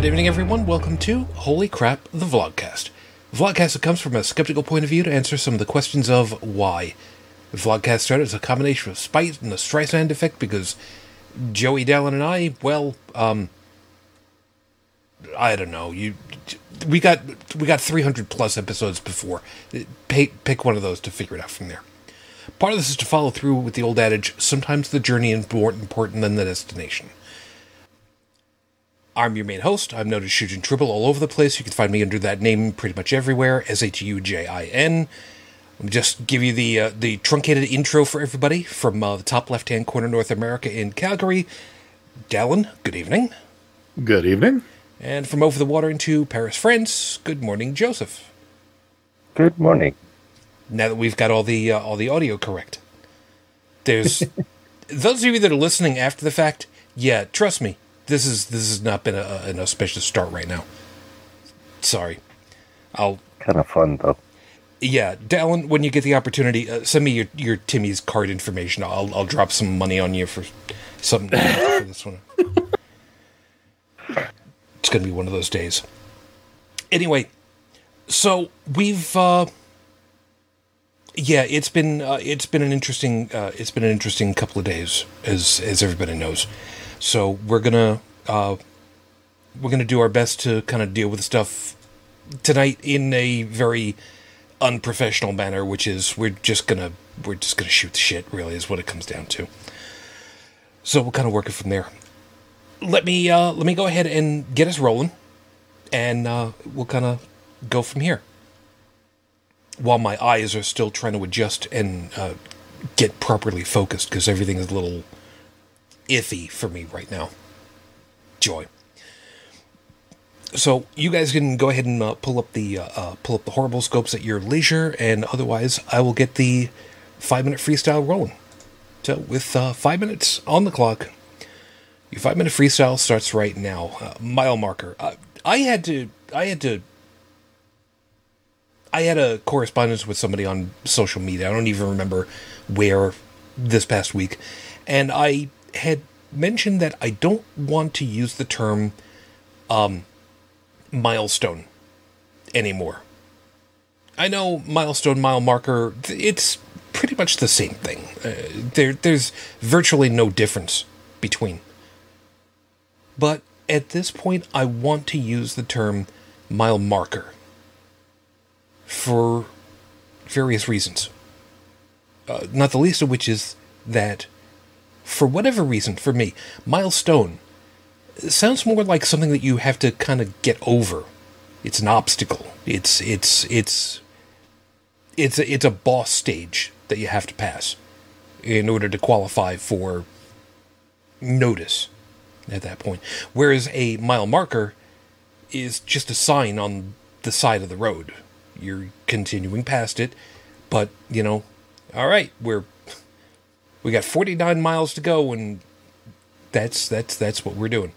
Good evening, everyone. Welcome to Holy Crap, the Vlogcast. Vlogcast that comes from a skeptical point of view to answer some of the questions of why. The vlogcast started as a combination of spite and the Streisand effect because Joey Dallin and I, well, um, I don't know. You, we got we got 300 plus episodes before. Pick, pick one of those to figure it out from there. Part of this is to follow through with the old adage: sometimes the journey is more important than the destination. I'm your main host. I'm noted Shujin Triple all over the place. You can find me under that name pretty much everywhere. S H U J I N. Let me just give you the uh, the truncated intro for everybody from uh, the top left hand corner, North America in Calgary. Dallin, good evening. Good evening. And from over the water into Paris, France. Good morning, Joseph. Good morning. Now that we've got all the uh, all the audio correct, there's those of you that are listening after the fact. Yeah, trust me, this is this has not been a, an auspicious start right now. Sorry, I'll Kind of fun though. yeah, Dallin. When you get the opportunity, uh, send me your, your Timmy's card information. I'll I'll drop some money on you for something for this one. It's gonna be one of those days. Anyway, so we've uh, yeah, it's been uh, it's been an interesting uh, it's been an interesting couple of days as as everybody knows. So we're gonna uh, we're gonna do our best to kind of deal with stuff tonight in a very unprofessional manner, which is we're just gonna we're just gonna shoot the shit. Really, is what it comes down to. So we'll kind of work it from there. Let me uh, let me go ahead and get us rolling, and uh, we'll kind of go from here. While my eyes are still trying to adjust and uh, get properly focused, because everything is a little iffy for me right now. Joy. So you guys can go ahead and uh, pull up the uh, uh, pull up the horrible scopes at your leisure, and otherwise, I will get the five minute freestyle rolling. So with uh, five minutes on the clock, your five minute freestyle starts right now. Uh, mile marker. I had to. I had to. I had a correspondence with somebody on social media. I don't even remember where this past week, and I had mentioned that I don't want to use the term um, milestone anymore. I know milestone, mile marker, it's pretty much the same thing. Uh, there, there's virtually no difference between. But at this point, I want to use the term mile marker for various reasons. Uh, not the least of which is that, for whatever reason, for me, milestone sounds more like something that you have to kind of get over. It's an obstacle. It's it's it's it's a, it's a boss stage that you have to pass in order to qualify for notice at that point. Whereas a mile marker is just a sign on the side of the road. You're continuing past it, but you know, all right, we're we got 49 miles to go and that's that's that's what we're doing.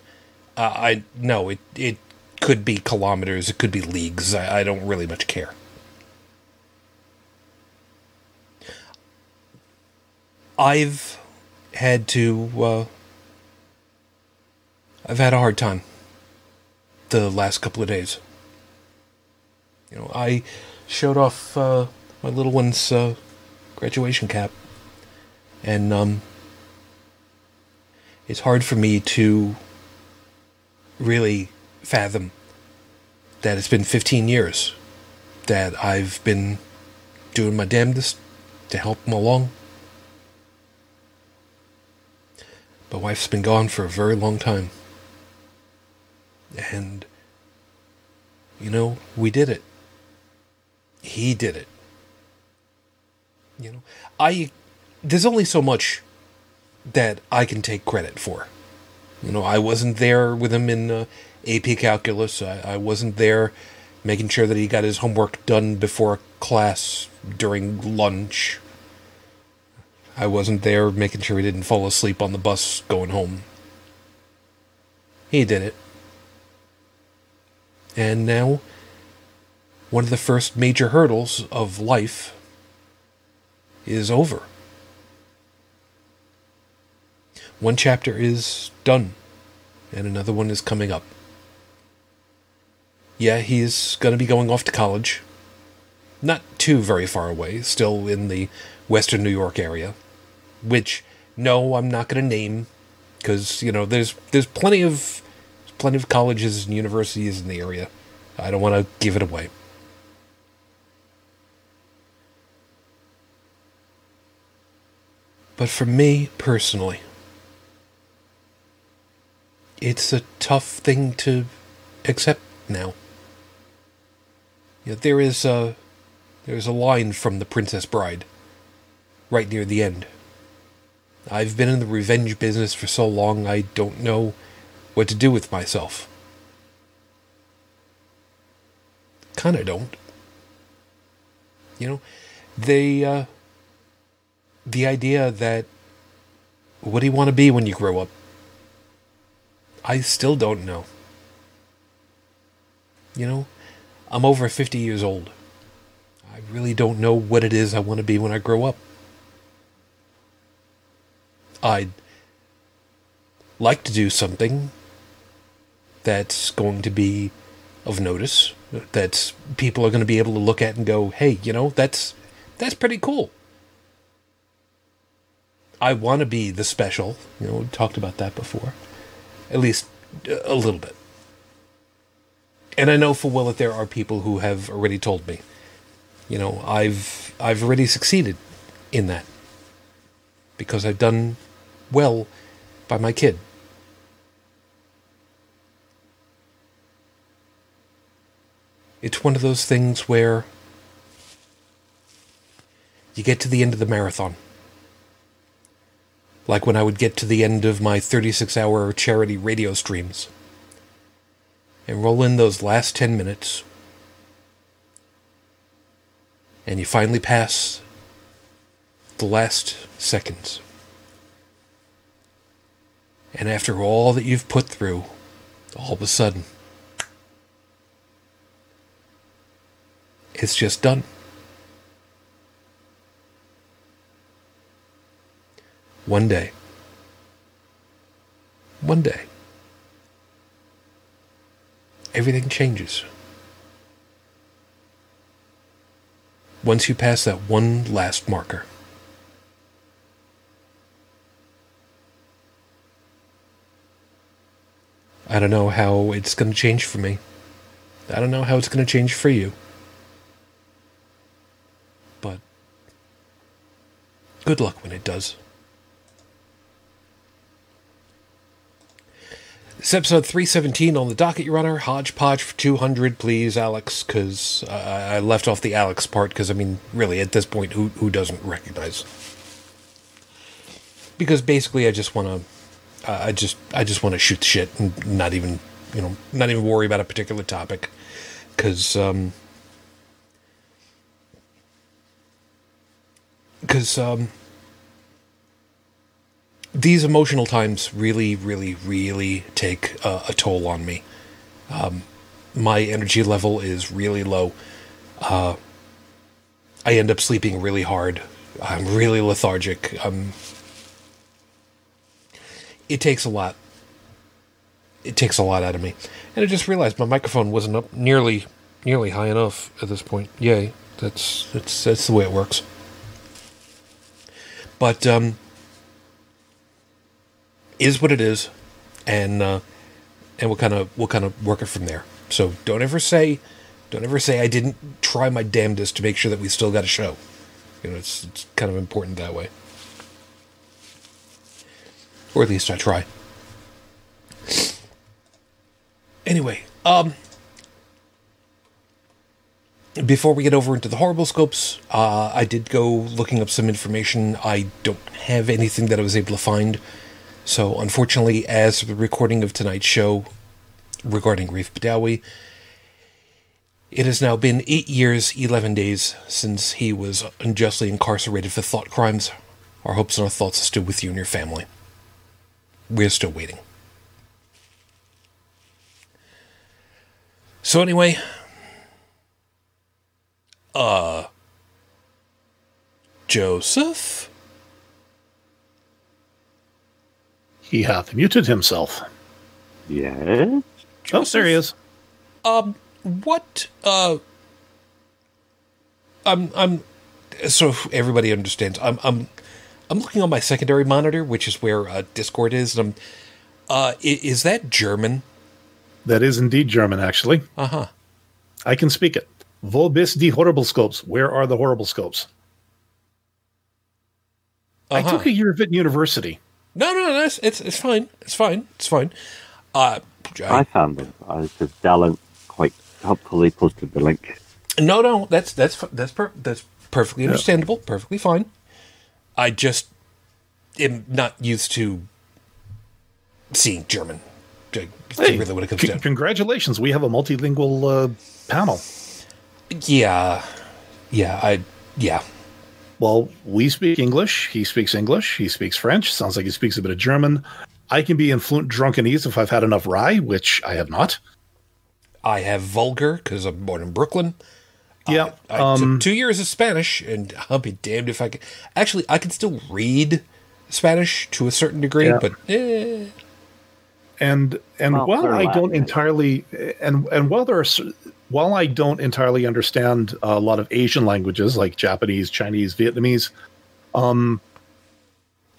Uh, I no, it it could be kilometers, it could be leagues. I, I don't really much care. I've had to. Uh, I've had a hard time the last couple of days. You know, I showed off uh, my little one's uh, graduation cap, and um, it's hard for me to really fathom that it's been 15 years that I've been doing my damnedest to help him along. My wife's been gone for a very long time. And, you know, we did it. He did it. You know, I, there's only so much that I can take credit for. You know, I wasn't there with him in uh, AP calculus. I, I wasn't there making sure that he got his homework done before class during lunch. I wasn't there making sure he didn't fall asleep on the bus going home. He did it. And now, one of the first major hurdles of life is over. One chapter is done and another one is coming up. Yeah, he's going to be going off to college. Not too very far away, still in the western New York area. Which, no, I'm not going to name, because, you know, there's, there's plenty of plenty of colleges and universities in the area. I don't want to give it away. But for me personally, it's a tough thing to accept now. Yeah, there is a there's a line from The Princess Bride right near the end. I've been in the revenge business for so long I don't know what to do with myself. Kind of don't. You know, they uh the idea that what do you want to be when you grow up? I still don't know. You know, I'm over 50 years old. I really don't know what it is I want to be when I grow up. I'd like to do something that's going to be of notice, that people are going to be able to look at and go, "Hey, you know, that's that's pretty cool." I want to be the special. You know, we talked about that before. At least uh, a little bit. And I know for well that there are people who have already told me, you know, I've I've already succeeded in that because I've done well by my kid. It's one of those things where you get to the end of the marathon like when I would get to the end of my 36 hour charity radio streams and roll in those last 10 minutes, and you finally pass the last seconds. And after all that you've put through, all of a sudden, it's just done. One day. One day. Everything changes. Once you pass that one last marker. I don't know how it's going to change for me. I don't know how it's going to change for you. But good luck when it does. It's episode 317 on the docket, Your Honor. Hodgepodge for 200, please, Alex, because uh, I left off the Alex part, because, I mean, really, at this point, who, who doesn't recognize? Because basically, I just want to, uh, I just, I just want to shoot shit and not even, you know, not even worry about a particular topic, because, um, because, um, these emotional times really, really, really take uh, a toll on me. Um, my energy level is really low. Uh, I end up sleeping really hard. I'm really lethargic. Um, it takes a lot. It takes a lot out of me, and I just realized my microphone wasn't up nearly, nearly high enough at this point. Yay! That's that's that's the way it works. But um, is what it is, and uh, and we'll kind of we'll kind of work it from there. So don't ever say, don't ever say I didn't try my damnedest to make sure that we still got a show. You know, it's it's kind of important that way, or at least I try. Anyway, um, before we get over into the horrible scopes, uh, I did go looking up some information. I don't have anything that I was able to find so, unfortunately, as the recording of tonight's show regarding Raif Badawi, it has now been eight years, 11 days since he was unjustly incarcerated for thought crimes. Our hopes and our thoughts are still with you and your family. We're still waiting. So, anyway, uh, Joseph? He hath muted himself. Yes. Oh, there he is. Um, what? Uh, I'm I'm so everybody understands. I'm I'm I'm looking on my secondary monitor, which is where uh, Discord is, and I'm. Uh, is that German? That is indeed German, actually. Uh huh. I can speak it. Wo bist die horrible scopes? Where are the horrible scopes? I Uh-huh. took a year of it in university. No, no, no. It's, it's it's fine. It's fine. It's fine. Uh, I I, found them. I because Dallin quite helpfully posted the link. no, no. That's that's that's per, that's perfectly understandable. Perfectly fine. I just am not used to seeing German. Hey, really what it comes c- down. to. congratulations. We have a multilingual uh, panel. Yeah, yeah. I yeah. Well, we speak English. He speaks English. He speaks French. Sounds like he speaks a bit of German. I can be in fluent drunkenese if I've had enough rye, which I have not. I have vulgar because I'm born in Brooklyn. Yeah. I um, took two years of Spanish, and I'll be damned if I can. Actually, I can still read Spanish to a certain degree, Yeah. but eh, and and Well, while I don't entirely and and while there are cer- while I don't entirely understand a lot of Asian languages like Japanese, Chinese, Vietnamese, um,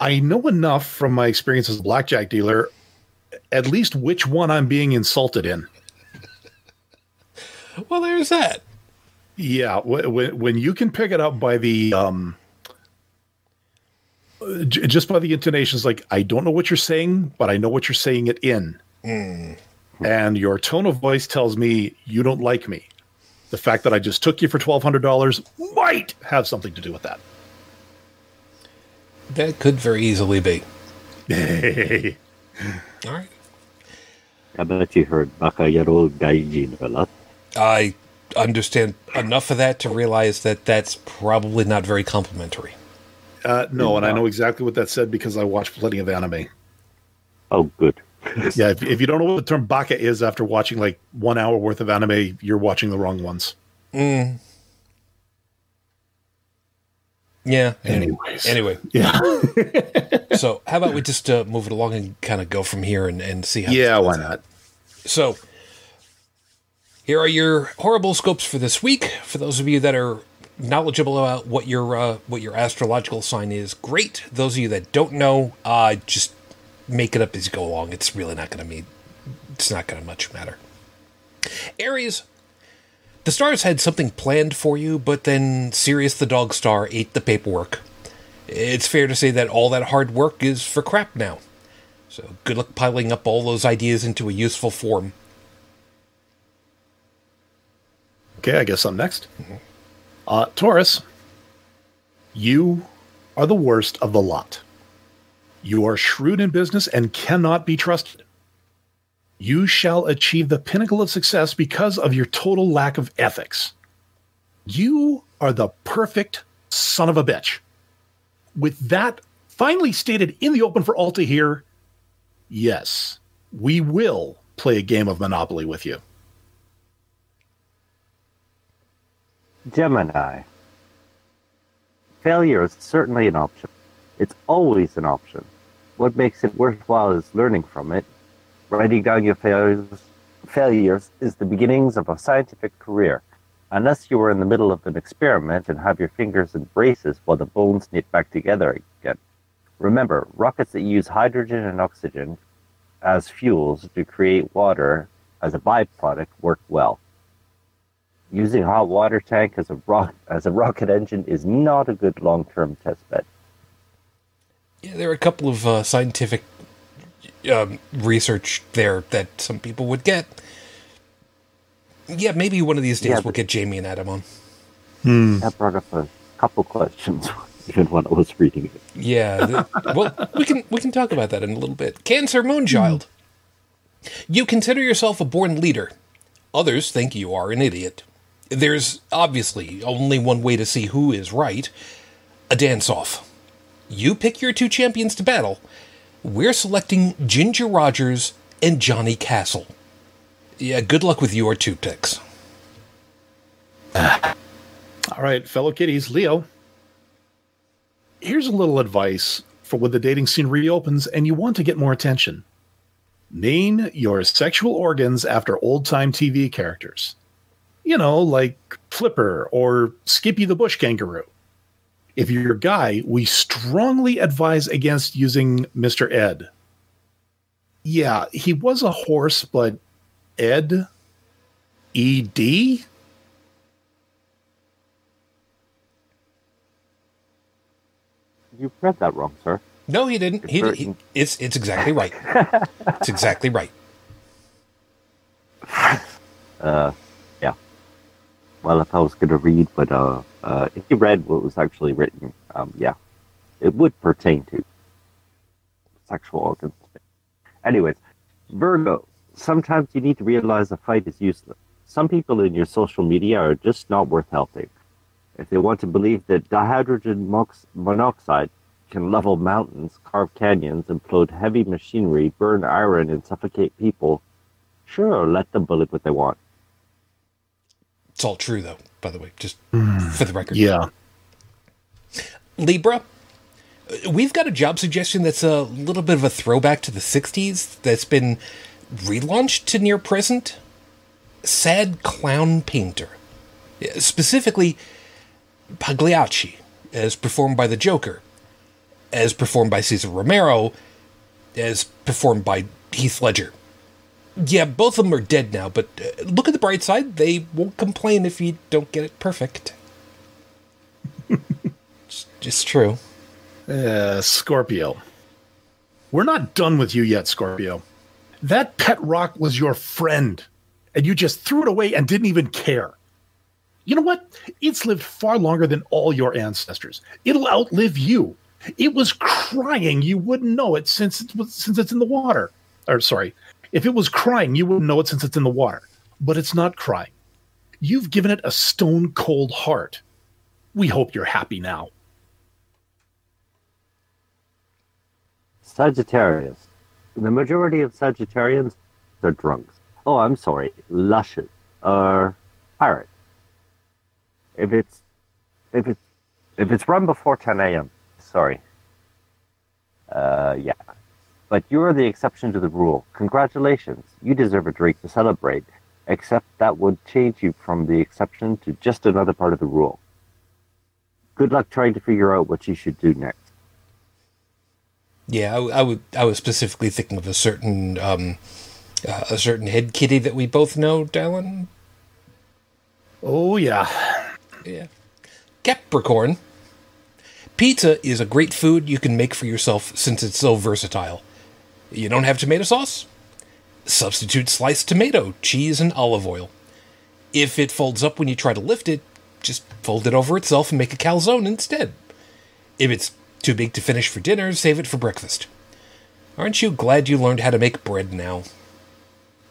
I know enough from my experience as a blackjack dealer, at least which one I'm being insulted in. well, there's that. Yeah, when when you can pick it up by the um, j- just by the intonations, like I don't know what you're saying, but I know what you're saying it in, and your tone of voice tells me you don't like me. The fact that I just took you for twelve hundred dollars might have something to do with that. That could very easily be. All right. I bet you heard Bakayaro Gaijin a lot. I understand enough of that to realize that that's probably not very complimentary. uh, no, and I know exactly what that said because I watch plenty of anime. Oh, good. Yeah, if, if you don't know what the term baka is after watching like one hour worth of anime, you're watching the wrong ones. Yeah. Anyways. Anyway, Yeah. so how about we just uh, move it along and kind of go from here and, and see how. yeah, why not? So, here are your horrible scopes for this week. For those of you that are knowledgeable about what your uh, what your astrological sign is, great. Those of you that don't know, uh, just make it up as you go along. It's really not going to mean it's not going to much matter. Aries, the stars had something planned for you, but then Sirius the dog star ate the paperwork. It's fair to say that all that hard work is for crap now. So good luck piling up all those ideas into a useful form. Okay, I guess I'm next. Uh, Taurus, you are the worst of the lot. You are shrewd in business and cannot be trusted. You shall achieve the pinnacle of success because of your total lack of ethics. You are the perfect son of a bitch. With that finally stated in the open for all to hear, yes, we will play a game of Monopoly with you. Gemini. Failure is certainly an option. It's always an option. What makes it worthwhile is learning from it. Writing down your failures, failures is the beginnings of a scientific career. Unless you are in the middle of an experiment and have your fingers in braces while the bones knit back together again. Remember, rockets that use hydrogen and oxygen as fuels to create water as a byproduct work well using a hot water tank as a rock as a rocket engine is not a good long term test bed. Yeah, there are a couple of uh, scientific um, research there that some people would get. Yeah, maybe one of these days Yeah, we'll get Jamie and Adam on. That brought up a couple questions even when I was reading it. Yeah, th- well, we can we can talk about that in a little bit. Cancer Moonchild. You consider yourself a born leader. Others think you are an idiot. There's obviously only one way to see who is right a dance off. You pick your two champions to battle. We're selecting Ginger Rogers and Johnny Castle. Yeah, good luck with your two picks. All right, fellow kiddies, Leo. Here's a little advice for when the dating scene reopens and you want to get more attention. Name your sexual organs after old time TV characters. You know, like Flipper or Skippy the Bush Kangaroo. If you're a guy, we strongly advise against using Mr. Ed. Yeah, he was a horse, but Ed? ED? You read that wrong, sir. No, he didn't. He, he it's it's exactly right. it's exactly right. Uh, yeah. Well, if I was going to read but uh, uh, if you read what was actually written, um, yeah, it would pertain to sexual organs. Anyways, Virgo, sometimes you need to realize a fight is useless. Some people in your social media are just not worth helping. If they want to believe that dihydrogen monoxide can level mountains, carve canyons, implode heavy machinery, burn iron, and suffocate people, sure, let them believe what they want. It's all true, though. By the way, just hmm. for the record. Yeah. Libra, we've got a job suggestion that's a little bit of a throwback to the 60s that's been relaunched to near present. Sad Clown Painter. Specifically, Pagliacci, as performed by the Joker, as performed by Cesar Romero, as performed by Heath Ledger. Yeah, both of them are dead now, but uh, look at the bright side. They won't complain if you don't get it perfect. it's just true. Uh, Scorpio. We're not done with you yet, Scorpio. That pet rock was your friend, and you just threw it away and didn't even care. You know what? It's lived far longer than all your ancestors. It'll outlive you. It was crying. You wouldn't know it since it was, since it's in the water. Or sorry, if it was crying, you wouldn't know it since it's in the water. But it's not crying. You've given it a stone cold heart. We hope you're happy now. Sagittarius. The majority of Sagittarians are drunks. Oh, I'm sorry, lushes or pirates. If it's if it's if it's run before 10 a.m. Sorry. Uh, yeah. But you're the exception to the rule. Congratulations. You deserve a drink to celebrate. Except that would change you from the exception to just another part of the rule. Good luck trying to figure out what you should do next. Yeah, I, I would. I was specifically thinking of a certain um, uh, a certain head kitty that we both know, Dallin. Oh, yeah. Yeah. Capricorn. Pizza is a great food you can make for yourself since it's so versatile. You don't have tomato sauce? Substitute sliced tomato, cheese, and olive oil. If it folds up when you try to lift it, just fold it over itself and make a calzone instead. If it's too big to finish for dinner, save it for breakfast. Aren't you glad you learned how to make bread now?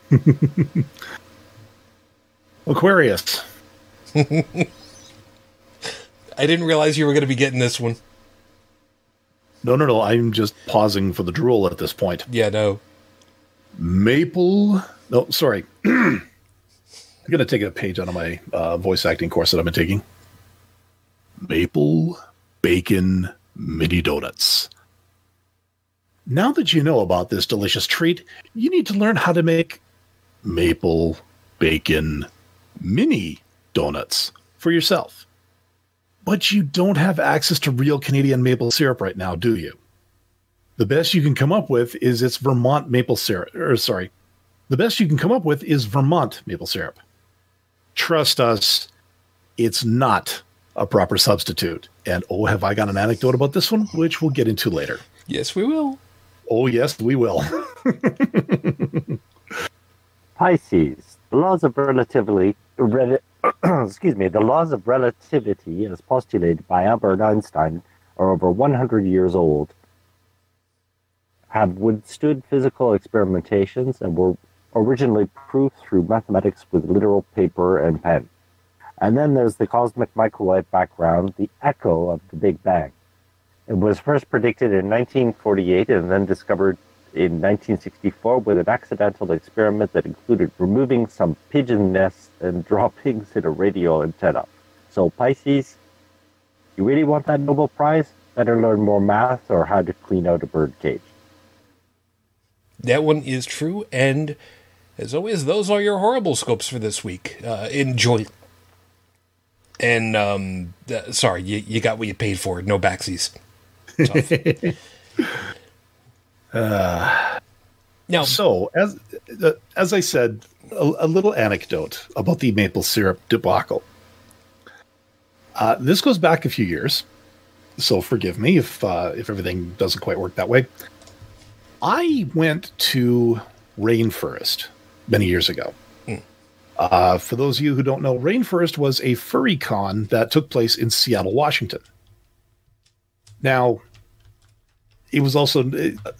Aquarius. I didn't realize you were going to be getting this one. No, no, no. I'm just pausing for the drool at this point. Yeah, no. Maple. No, sorry. I'm going to take a page out of my uh, voice acting course that I've been taking. Maple bacon mini donuts. Now that you know about this delicious treat, you need to learn how to make maple bacon mini donuts for yourself. But you don't have access to real Canadian maple syrup right now, do you? The best you can come up with is its Vermont maple syrup. Or sorry, the best you can come up with is Vermont maple syrup. Trust us, it's not a proper substitute. And oh, have I got an anecdote about this one, which we'll get into later. Yes, we will. Oh, yes, we will. Pisces. The laws of relativity, rel- excuse me, the laws of relativity, as postulated by Albert Einstein, are over 100 years old. Have withstood physical experimentations and were originally proved through mathematics with literal paper and pen. And then there's the cosmic microwave background, the echo of the Big Bang. It was first predicted in 1948 and then discovered in 1964 with an accidental experiment that included removing some pigeon nests and droppings in a radio antenna. So, Pisces, you really want that Nobel Prize? Better learn more math or how to clean out a bird cage. That one is true, and as always, those are your horrible scopes for this week. Uh, enjoy. And um, uh, sorry, you, you got what you paid for. No backsies. uh, now, so as uh, as I said, a, a, little anecdote about the maple syrup debacle. Uh, this goes back a few years, so forgive me if uh, if everything doesn't quite work that way. I went to RainFurrest many years ago. Mm. Uh, for those of you who don't know, RainFurrest was a furry con that took place in Seattle, Washington. Now, it was also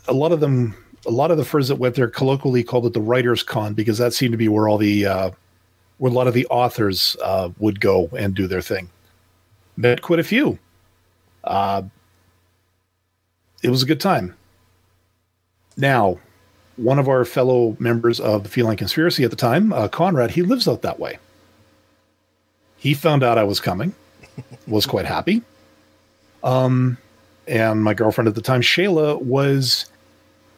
a lot of them, a lot of the furs that went there colloquially called it the Writers' Con because that seemed to be where all the, uh, where a lot of the authors uh, would go and do their thing. Met quite a few. Uh, it was a good time. Now, one of our fellow members of the Feline Conspiracy at the time, uh, Conrad, he lives out that way. He found out I was coming, was quite happy. Um, and my girlfriend at the time, Shayla, was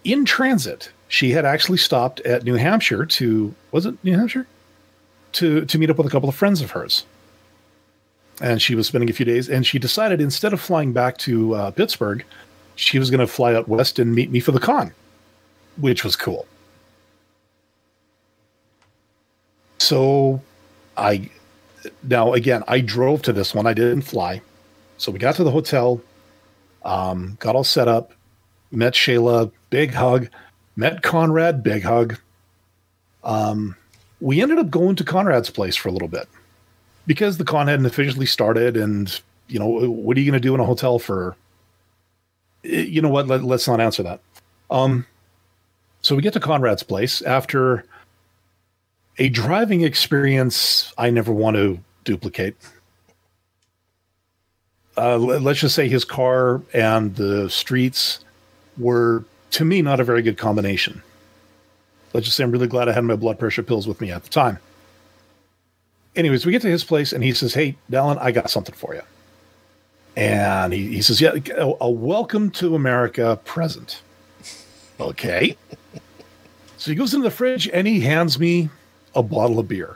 in transit. She had actually stopped at New Hampshire to was it New Hampshire to to meet up with a couple of friends of hers. And she was spending a few days, and she decided instead of flying back to uh, Pittsburgh, she was going to fly out west and meet me for the con which was cool. So I now again I drove to this one. I didn't fly. So we got to the hotel, um, got all set up, met Shayla, big hug, met Conrad, big hug. Um, we ended up going to Conrad's place for a little bit because the con hadn't officially started, and you know what are you going to do in a hotel for? You know what? Let, us not answer that. Um, so we get to Conrad's place after a driving experience I never want to duplicate. Uh, let's just say his car and the streets were, to me, not a very good combination. Let's just say I'm really glad I had my blood pressure pills with me at the time. Anyways, we get to his place and he says, Hey, Dallin, I got something for you. And he, he says, Yeah, a, a welcome to America present. Okay. So he goes into the fridge and he hands me a bottle of beer.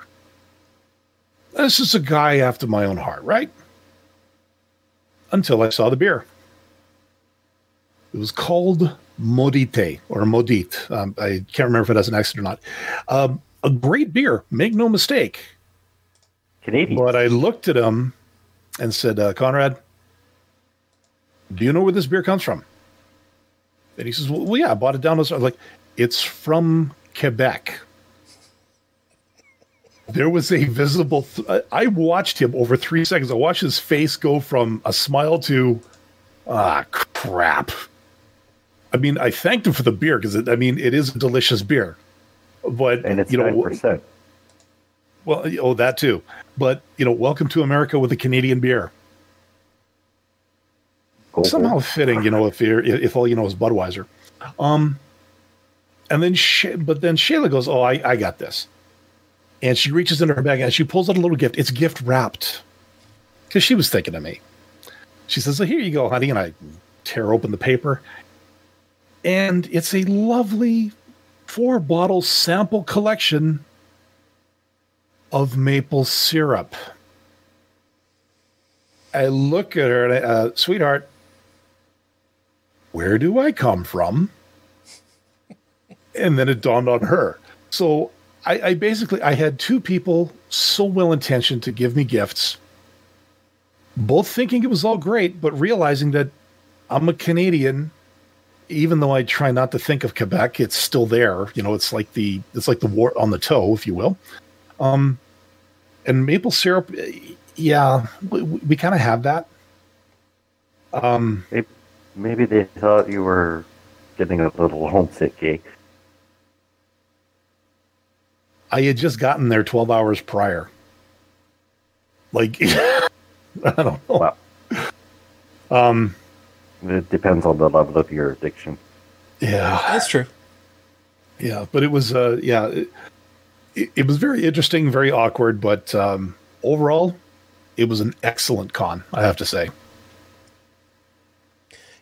This is a guy after my own heart, right? Until I saw the beer. It was called Maudite or Maudite. Um, I can't remember if it has an accent or not. Um, a great beer, make no mistake. Canadian. But I looked at him and said, uh, Conrad, do you know where this beer comes from? And he says, Well, yeah, I bought it down. I was like, It's from Quebec. There was a visible. Th- I watched him over three seconds. I watched his face go from a smile to, ah, crap. I mean, I thanked him for the beer because I mean, it is a delicious beer, but and it's you know, 9%. well, oh, that too. But you know, welcome to America with a Canadian beer. Go Somehow fitting, you know, if you're if all you know is Budweiser. Um, and then, she, but then Shayla goes, "Oh, I, I got this," and she reaches into her bag and she pulls out a little gift. It's gift wrapped because she was thinking of me. She says, "So here you go, honey," and I tear open the paper, and it's a lovely four bottle sample collection of maple syrup. I look at her and I, uh, sweetheart, where do I come from? and then it dawned on her. So I, I basically I had two people so well intentioned to give me gifts, both thinking it was all great, but realizing that I'm a Canadian. Even though I try not to think of Quebec, it's still there. You know, it's like the it's like the wart on the toe, if you will. Um, and maple syrup, yeah, we, we kind of have that. Um, maybe, maybe they thought you were getting a little homesick, Jake. I had just gotten there 12 hours prior. Like, I don't know. Wow. Um, it depends on the level of your addiction. Yeah, that's true. Yeah, but it was, uh, yeah, it, it was very interesting, very awkward, but um, overall, it was an excellent con. I have to say.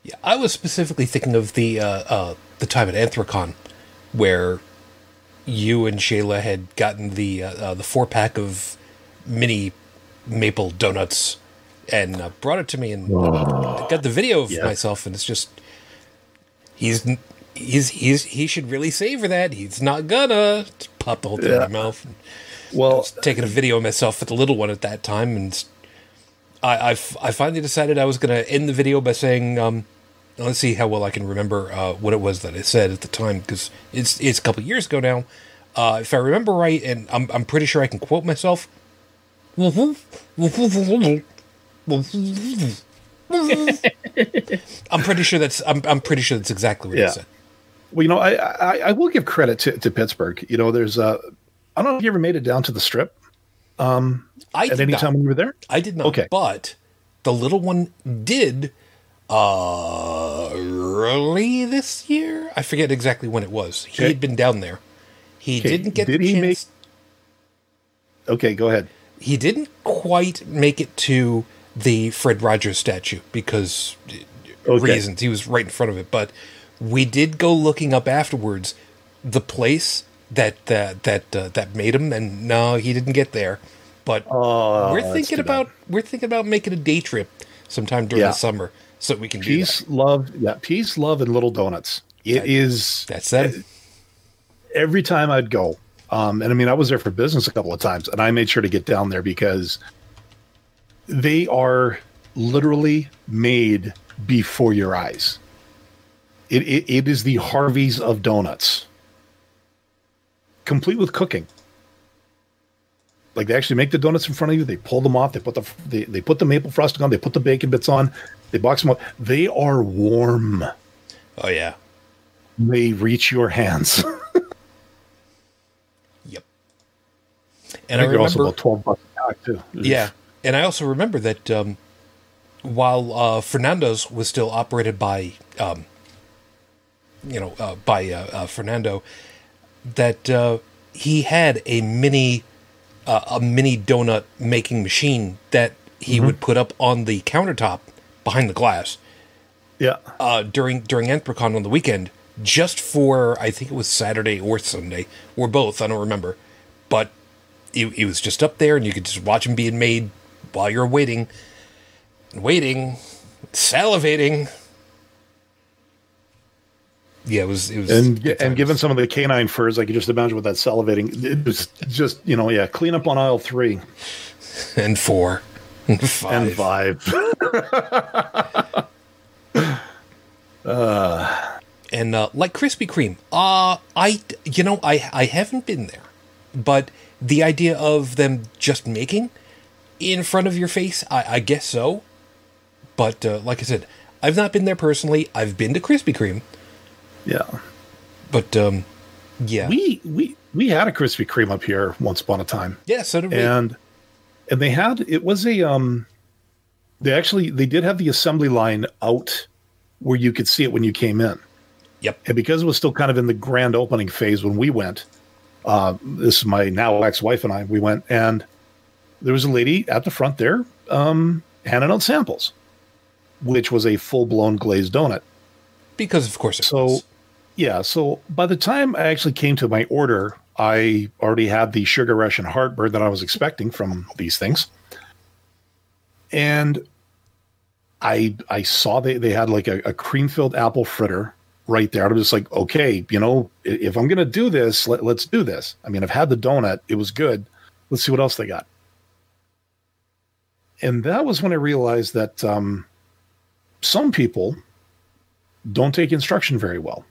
Yeah, I was specifically thinking of the uh, uh, the time at Anthrocon where you and Shayla had gotten the uh, uh, the four pack of mini maple donuts and uh, brought it to me and got the video of Yeah. myself and it's just he's he's he's he should really savor that he's not gonna Just pop the whole thing in Yeah. my mouth and Well, taking a video of myself with the little one at that time and I I, finally decided I was gonna end the video by saying um let's see how well I can remember uh, what it was that I said at the time because it's it's a couple years ago now. Uh, if I remember right, and I'm I'm pretty sure I can quote myself. I'm pretty sure that's I'm I'm pretty sure that's exactly what I Yeah. said. well, you know, I, I I will give credit to, to Pittsburgh. You know, there's uh, I don't know if you ever made it down to the strip I at did any not. time when you were there. I did not. Okay. But the little one did uh early this year. I forget exactly when it was. He Okay. had been down there. He Okay, didn't get did he chance. Okay, go ahead. he didn't quite make it to the Fred Rogers statue because uh, Okay. reasons. He was right in front of it, but we did go looking up afterwards the place that that that uh, that made him, and no, he didn't get there. But Oh, we're thinking too bad. about we're thinking about making a day trip sometime during Yeah. the summer so we can do Peace, that. love, yeah, peace, love, and little donuts. It is That's them. every time I'd go. Um, and I mean, I was there for business a couple of times, and I made sure to get down there because they are literally made before your eyes. It, it, it is the Harveys of donuts, complete with cooking. Like they actually make the donuts in front of you. They pull them off. They put the they, they put the maple frosting on. They put the bacon bits on. They box them up. They are warm. Oh yeah. They reach your hands. Yep. And I, think they're also remember about twelve bucks a pack too. Yeah, and I also remember that um, while uh, Fernando's was still operated by, um, you know, uh, by uh, uh, Fernando, that uh, he had a mini, uh, a mini donut making machine that he would put up on the countertop behind the glass Yeah. uh, during during Anthrocon on the weekend, just for I think it was Saturday or Sunday or both. I don't remember, but it, he was just up there, and you could just watch him being made while you're waiting, waiting, salivating. Yeah, it was. It was. And and given some of the canine furs, I could just imagine with that salivating. It was just you know yeah, clean up on aisle three and four, and five. and five. and uh, like Krispy Kreme, uh, I you know I I haven't been there, but the idea of them just making in front of your face, I, I guess so. But uh, like I said, I've not been there personally. I've been to Krispy Kreme, yeah, but um, yeah, we we we had a Krispy Kreme up here once upon a time, yeah. So did we. and and they had it was a um, they actually they did have the assembly line out where you could see it when you came in. yep. And because it was still kind of in the grand opening phase when we went, uh, this is my now ex-wife and I, we went, and there was a lady at the front there um, handing out samples, which was a full-blown glazed donut. Because of course it So, was. Yeah. So by the time I actually came to my order, I already had the sugar rush and heartburn that I was expecting from these things, and I I saw they they had like a, a cream filled apple fritter right there. I'm just like, okay, you know, if I'm gonna do this, let, let's do this. I mean, I've had the donut; it was good. Let's see what else they got. And that was when I realized that um, some people don't take instruction very well.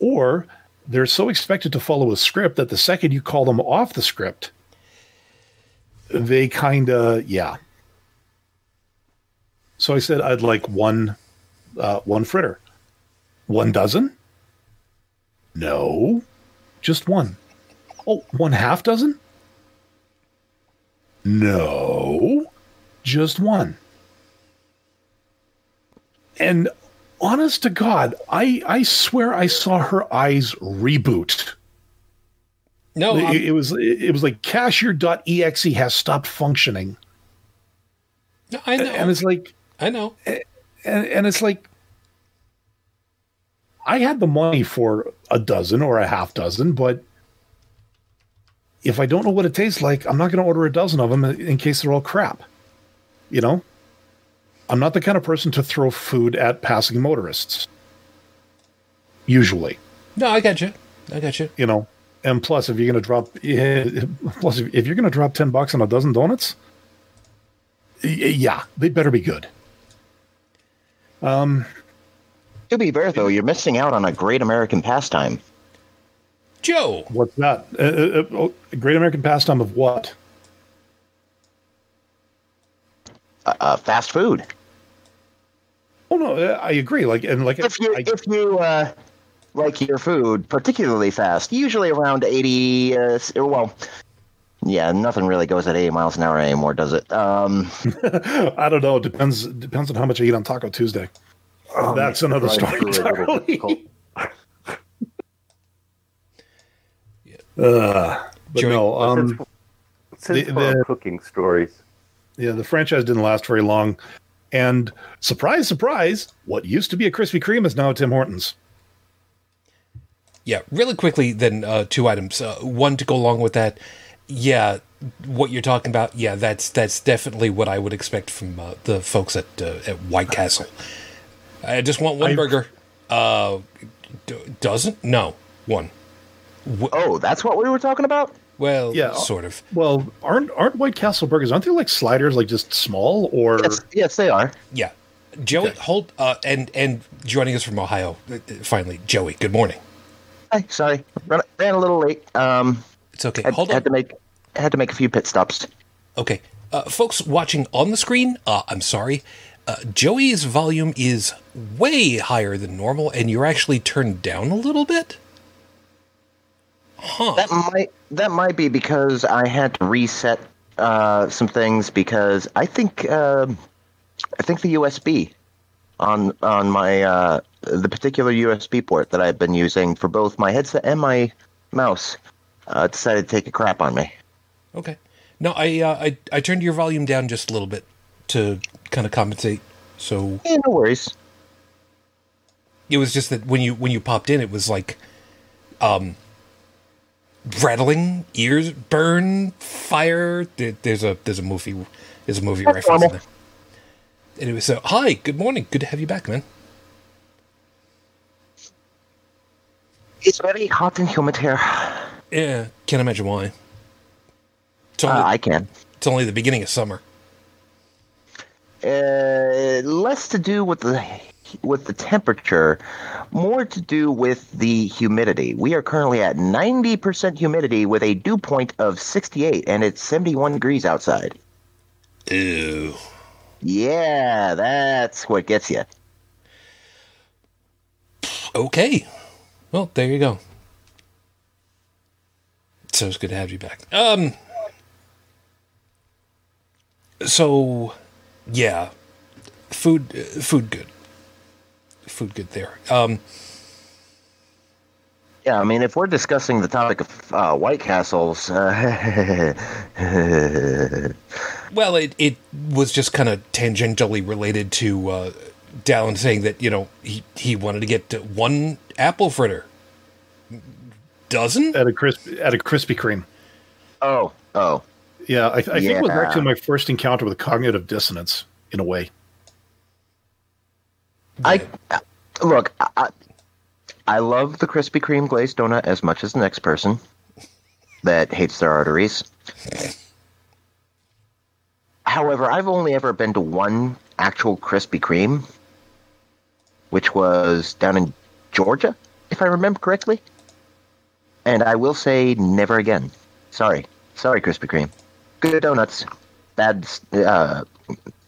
Or they're so expected to follow a script that the second you call them off the script, they kind of, yeah. So I said I'd like one, uh, one fritter. One dozen? No, just one. Oh, one half dozen? No, just one. And honest to God, I I swear I saw her eyes reboot. No, it, it was it was like cashier.exe has stopped functioning. no, I know. And it's like I know. and, and it's like I had the money for a dozen or a half dozen, but if I don't know what it tastes like, I'm not going to order a dozen of them in case they're all crap. You know, I'm not the kind of person to throw food at passing motorists. Usually, No, I got you. I got you. you know, and plus, if you're going to drop, plus if, if you're going to drop ten bucks on a dozen donuts, yeah, they better be good. Um, To be fair, though, you're missing out on a great American pastime. Joe. What's that? A, uh, uh, oh, Great American pastime of what? Uh, uh, fast food. Oh no, uh, I agree. Like and like If you I, if you uh, like your food particularly fast, usually around eighty. Uh, well, yeah, nothing really goes at eighty miles an hour anymore, does it? Um, I don't know. It depends depends on how much I eat on Taco Tuesday. Oh, That's another story through a little entirely. difficult. Uh, but Joey, no, um, since since the- the- cooking stories, yeah, the franchise didn't last very long, and surprise, surprise, what used to be a Krispy Kreme is now a Tim Hortons. Yeah, really quickly, then uh, two items. Uh, one to go along with that. Yeah, what you're talking about. Yeah, that's that's definitely what I would expect from uh, the folks at uh, at White Castle. I just want one I- burger. Uh, d- doesn't no one. oh, that's what we were talking about. Well, Yeah. sort of. Well, aren't aren't White Castle burgers? Aren't they like sliders, like just small? Or Yes, yes, they are. Yeah, Joey, hold uh, and and joining us from Ohio. uh, Finally, Joey. Good morning. Hi, sorry, ran, ran a little late. Um, It's okay. had, hold on. had to make had to make a few pit stops. Okay. Uh, folks watching on the screen, uh, I'm sorry. Uh, Joey's volume is way higher than normal, and you're actually turned down a little bit. Huh. That might that might be because I had to reset uh, some things because I think um I think the USB on on my uh, the particular USB port that I've been using for both my headset and my mouse uh, decided to take a crap on me. Okay. No, I, uh, I I turned your volume down just a little bit to kind of compensate. So Yeah, no worries. it was just that when you when you popped in, it was like, um, rattling, ears burn, fire. There's a there's a movie there's a movie That's reference in there. Anyway, so hi, good morning, good to have you back, man. It's very hot and humid here. Yeah, can't imagine why. It's Uh, I can. it's only the beginning of summer. Uh, less to do with the with the temperature, more to do with the humidity. We are currently at 90% humidity with a dew point of 68 and it's 71 degrees outside. Ew. Yeah, that's what gets you. Okay. Well, there you go. So it's good to have you back. Um. So, yeah, food, uh, food good, food good there. Um. Yeah, I mean, if we're discussing the topic of uh, White Castles, uh, Well, it it was just kind of tangentially related to uh, Dallin saying that you know he he wanted to get to one apple fritter. Dozen? at a crisp at a Krispy Kreme. oh, oh, Yeah, I, I think it was Yeah. actually my first encounter with cognitive dissonance in a way. I look. I, I- I love the Krispy Kreme glazed donut as much as the next person that hates their arteries. However, I've only ever been to one actual Krispy Kreme, which was down in Georgia, if I remember correctly. And I will say, never again. Sorry, sorry, Krispy Kreme. Good donuts, bad, uh,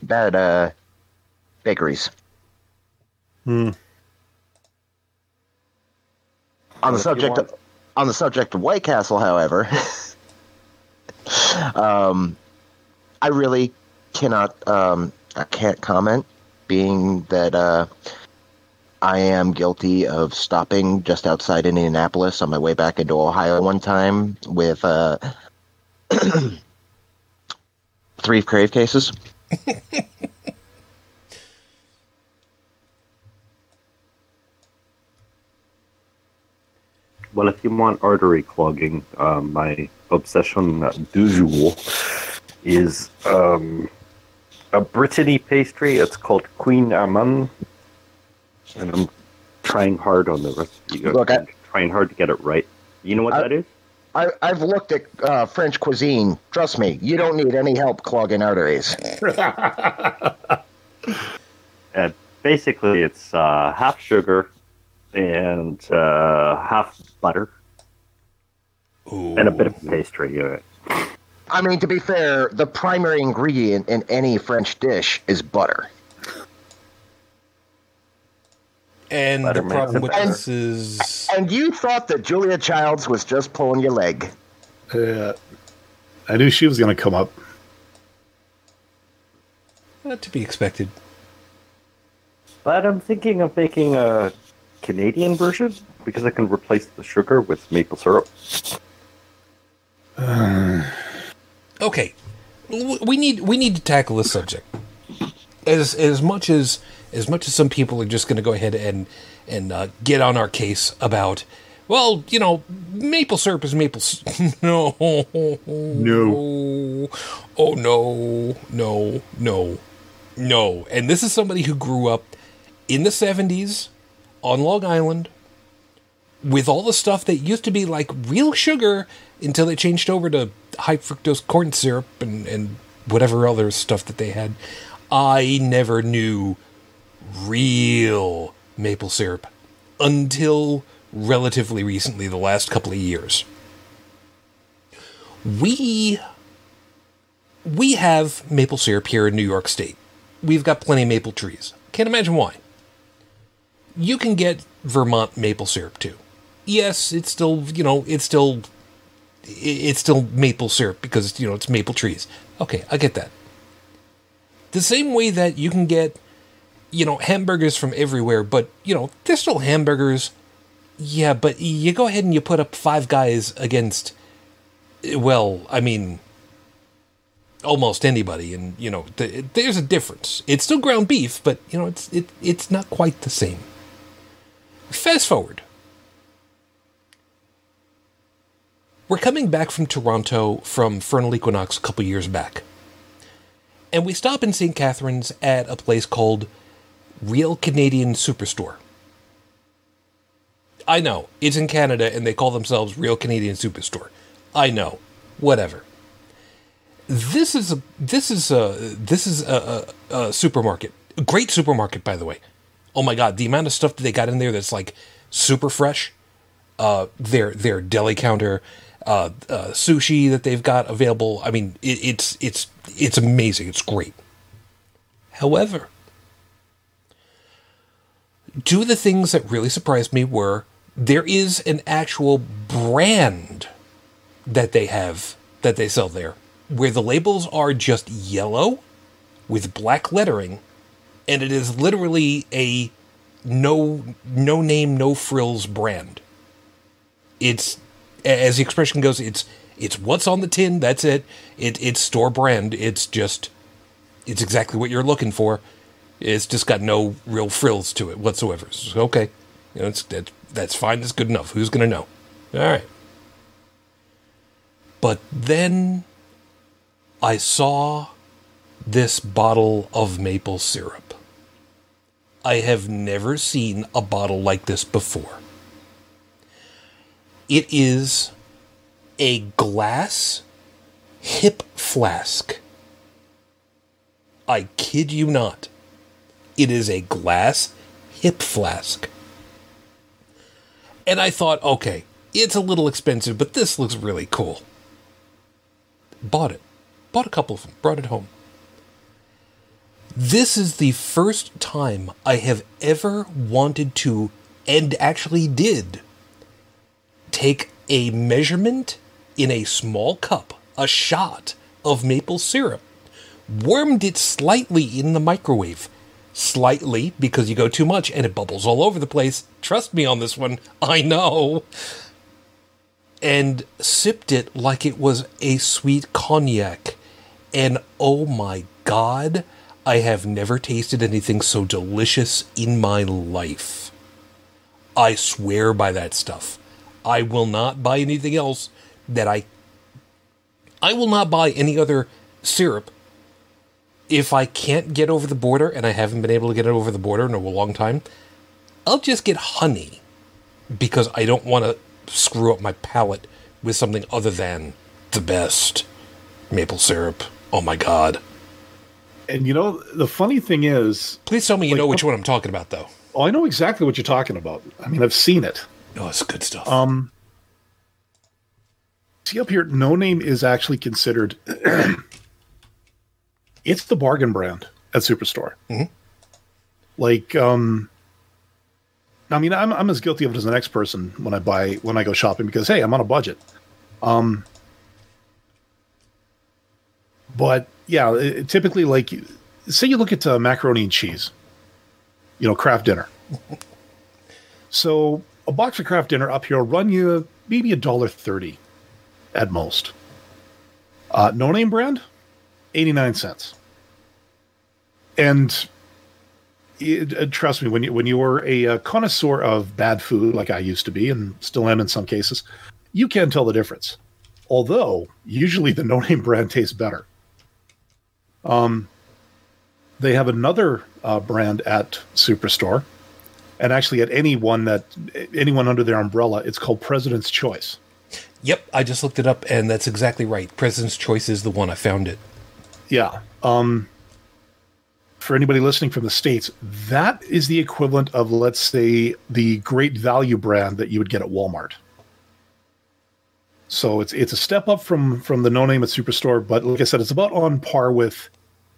bad uh, bakeries. Hmm. On the subject of, on the subject of White Castle, however, um, I really cannot um, I can't comment, being that uh, I am guilty of stopping just outside Indianapolis on my way back into Ohio one time with uh, three crave cases. Well, if you want artery clogging, um, my obsession du jour is um, a Brittany pastry. It's called Kouign-amann. And I'm trying hard on the recipe. Look, I- I'm trying hard to get it right. You know what I- that is? I, I've looked at uh, French cuisine. Trust me, you don't need any help clogging arteries. And basically, it's uh, half sugar and uh, half butter Ooh. and a bit of pastry. Uh, I mean, to be fair, the primary ingredient in any French dish is butter. And the Butter makes problem with better. this is And you thought that Julia Childs was just pulling your leg. Uh, I knew she was going to come up. not to be expected. But I'm thinking of making a Canadian version because I can replace the sugar with maple syrup. Okay, we need we need to tackle this subject. As as much as as much as some people are just going to go ahead and and uh, get on our case about, well, you know, maple syrup is maple. s- no, No. Oh no, no, no, no. And this is somebody who grew up in the '70s on Long Island with all the stuff that used to be like real sugar until they changed over to high fructose corn syrup and, and whatever other stuff that they had. I never knew real maple syrup until relatively recently, the last couple of years. We we have maple syrup here in New York State. We've got plenty of maple trees. Can't imagine why. You can get Vermont maple syrup too. Yes, it's still, you know, it's still it's still maple syrup because, you know, it's maple trees. Okay, I get that. The same way that you can get, you know, hamburgers from everywhere, but, you know, they're still hamburgers. Yeah, but you go ahead and you put up five guys against, well, I mean, almost anybody, and you know, th- there's a difference. It's still ground beef, but you know, it's it it's not quite the same. Fast forward. We're coming back from Toronto from Furnal Equinox a couple years back. And we stop in St. Catharines at a place called Real Canadian Superstore. I know, it's in Canada and they call themselves Real Canadian Superstore. I know. Whatever. This is a this is a this is a, a, a supermarket. A great supermarket, by the way. Oh my god, the amount of stuff that they got in there that's like super fresh. Uh, their their deli counter, uh, uh, sushi that they've got available. I mean, it, it's it's it's amazing. It's great. However, two of the things that really surprised me were there is an actual brand that they have that they sell there where the labels are just yellow with black lettering and it is literally a no no name no frills brand. It's as the expression goes it's it's what's on the tin that's it, it it's store brand. It's just it's exactly what you're looking for. It's just got no real frills to it whatsoever. So, okay you know, it's, that's, that's fine that's good enough. Who's gonna know? All right. But then I saw this bottle of maple syrup. I have never seen a bottle like this before. It is a glass hip flask. I kid you not. It is a glass hip flask. And I thought, okay, it's a little expensive, but this looks really cool. Bought it. Bought a couple of them. Brought it home. This is the first time I have ever wanted to, and actually did, take a measurement in a small cup, a shot of maple syrup, warmed it slightly in the microwave. Slightly, because you go too much and it bubbles all over the place. Trust me on this one. I know and sipped it like it was a sweet cognac. And oh my god, I have never tasted anything so delicious in my life. I swear by that stuff. I will not buy anything else that I I will not buy any other syrup if I can't get over the border and I haven't been able to get it over the border in a long time. I'll just get honey because I don't want to screw up my palate with something other than the best maple syrup. Oh my god. And you know, the funny thing is, Please tell me you Like, know which one I'm talking about though. oh, I know exactly what you're talking about. I mean, I've seen it. Oh, it's good stuff. Um, see up here, no name is actually considered. it's the bargain brand at Superstore. Mhm. Like, um, I mean, I'm I'm as guilty of it as the next person when I buy when I go shopping because hey, I'm on a budget. Um, but yeah, it, typically, like, say you look at uh, macaroni and cheese, you know, Kraft Dinner. So a box of Kraft Dinner up here will run you maybe a dollar thirty at most. Uh, no name brand, eighty nine cents. And it, uh, trust me, when you when you are a, uh connoisseur of bad food, like I used to be, and still am in some cases, you can tell the difference. Although usually the no name brand tastes better. Um, they have another uh, brand at Superstore and actually at any one that anyone under their umbrella it's called president's choice yep, I just looked it up and that's exactly right. President's Choice is the one I found it. yeah um for anybody listening from the states that is the equivalent of let's say the great value brand that you would get at walmart so it's it's a step up from from the no name at superstore but like i said it's about on par with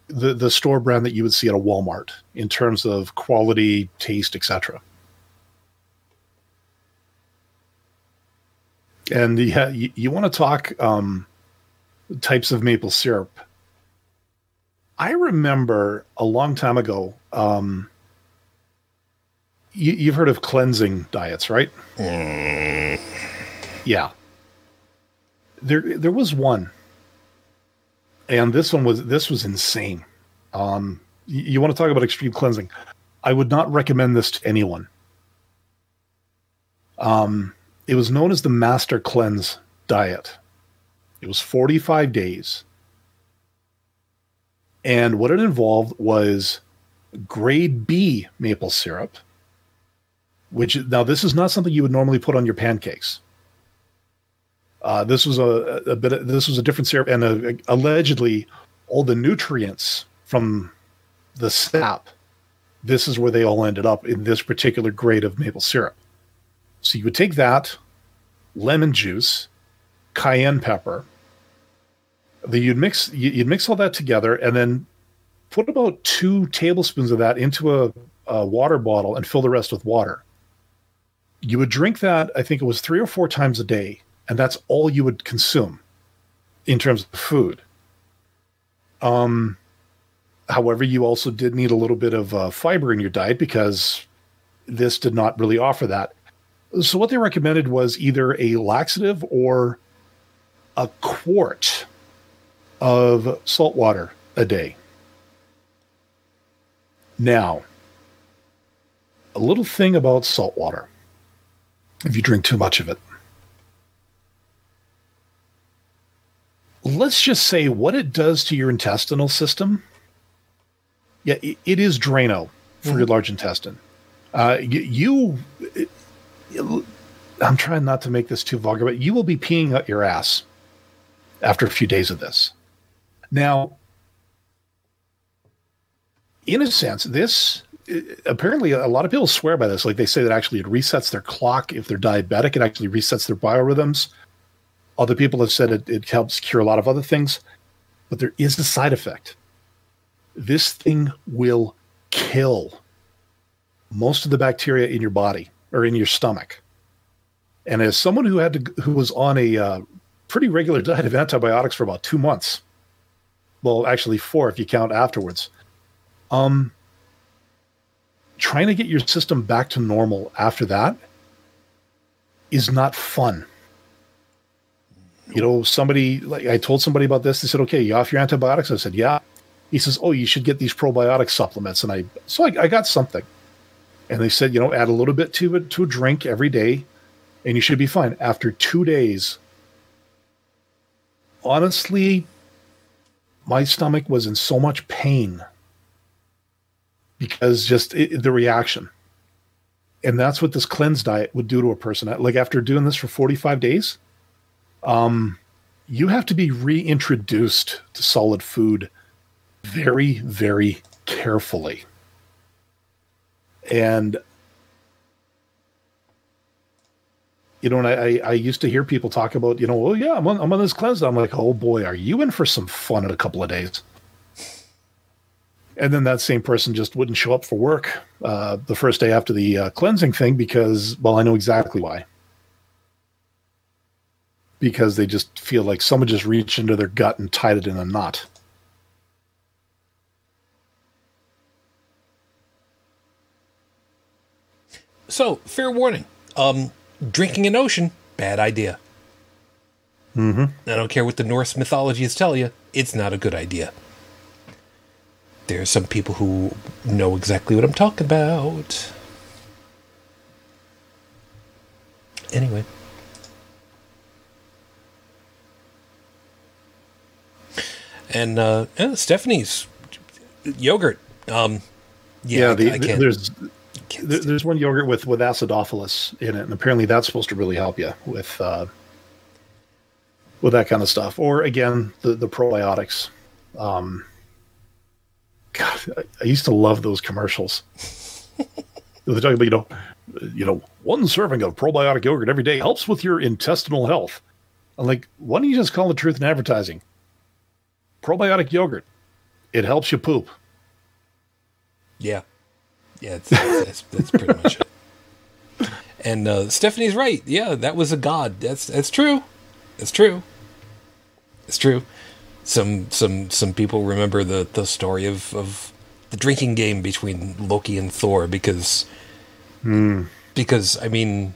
the the store brand that you would see at a walmart in terms of quality taste etc and yeah you, you want to talk um types of maple syrup I remember a long time ago. Um, you, you've heard of cleansing diets, right? Yeah. There, there was one, and this one was this was insane. Um, you, you want to talk about extreme cleansing? I would not recommend this to anyone. Um, it was known as the Master Cleanse diet. It was forty-five days. And what it involved was grade B maple syrup, which now this is not something you would normally put on your pancakes. Uh, this was a, a bit. Of, this was a different syrup, and uh allegedly, all the nutrients from the sap. This is where they all ended up in this particular grade of maple syrup. So you would take that, lemon juice, cayenne pepper, the you'd mix you- you'd mix all that together and then put about two tablespoons of that into a, a water bottle and fill the rest with water you would drink that i think it was three or four times a day and that's all you would consume in terms of food um however you also did need a little bit of uh, fiber in your diet because this did not really offer that so what they recommended was either a laxative or a quart of salt water a day. Now, a little thing about salt water. If you drink too much of it, let's just say what it does to your intestinal system. Yeah, it, it is Drano for your large intestine. Uh, you, you, I'm trying not to make this too vulgar, but you will be peeing out your ass after a few days of this. Now, in a sense, this apparently a lot of people swear by this. Like they say that actually it resets their clock if they're diabetic. It actually resets their biorhythms. Other people have said it, it helps cure a lot of other things, but there is a side effect. This thing will kill most of the bacteria in your body or in your stomach. And as someone who had to, who was on a uh, pretty regular diet of antibiotics for about two months, well, actually four if you count afterwards. Um, trying to get your system back to normal after that is not fun. You know, somebody like I told somebody about this. They said, "Okay, you off your antibiotics?" I said, "Yeah." He says, "Oh, you should get these probiotic supplements." And I so I, I got something, and they said, you know, add a little bit to it to a drink every day, and you should be fine. After two days, honestly, my stomach was in so much pain because just it, the reaction. And that's what this cleanse diet would do to a person. Like after doing this for 45 days, um, you have to be reintroduced to solid food very, very carefully. And you know, and I, I used to hear people talk about, you know, oh yeah, I'm on, I'm on this cleanse. I'm like, oh boy, are you in for some fun in a couple of days? And then that same person just wouldn't show up for work uh, the first day after the uh, cleansing thing because, well, I know exactly why. Because they just feel like someone just reached into their gut and tied it in a knot. So, fair warning. Um, drinking an ocean, bad idea. Mm-hmm. I don't care what the Norse mythologies tell you, it's not a good idea. There are some people who know exactly what I'm talking about. Anyway. And uh, yeah, Stephanie's yogurt. Um, yeah, Yeah, the, I can't- there's can't there- there's one yogurt with with acidophilus in it, and apparently that's supposed to really help you with uh, with that kind of stuff. Or again, the the probiotics. Um, God, I, I used to love those commercials. They're talking about you know, you know, one serving of probiotic yogurt every day helps with your intestinal health. I'm like, why don't you just call the truth in advertising? Probiotic yogurt, it helps you poop. Yeah, yeah, it's, that's, that's pretty much it. And uh, Stephanie's right. Yeah, that was a god. That's that's true. That's true. It's true. Some some some people remember the the story of of the drinking game between Loki and Thor because because I mean,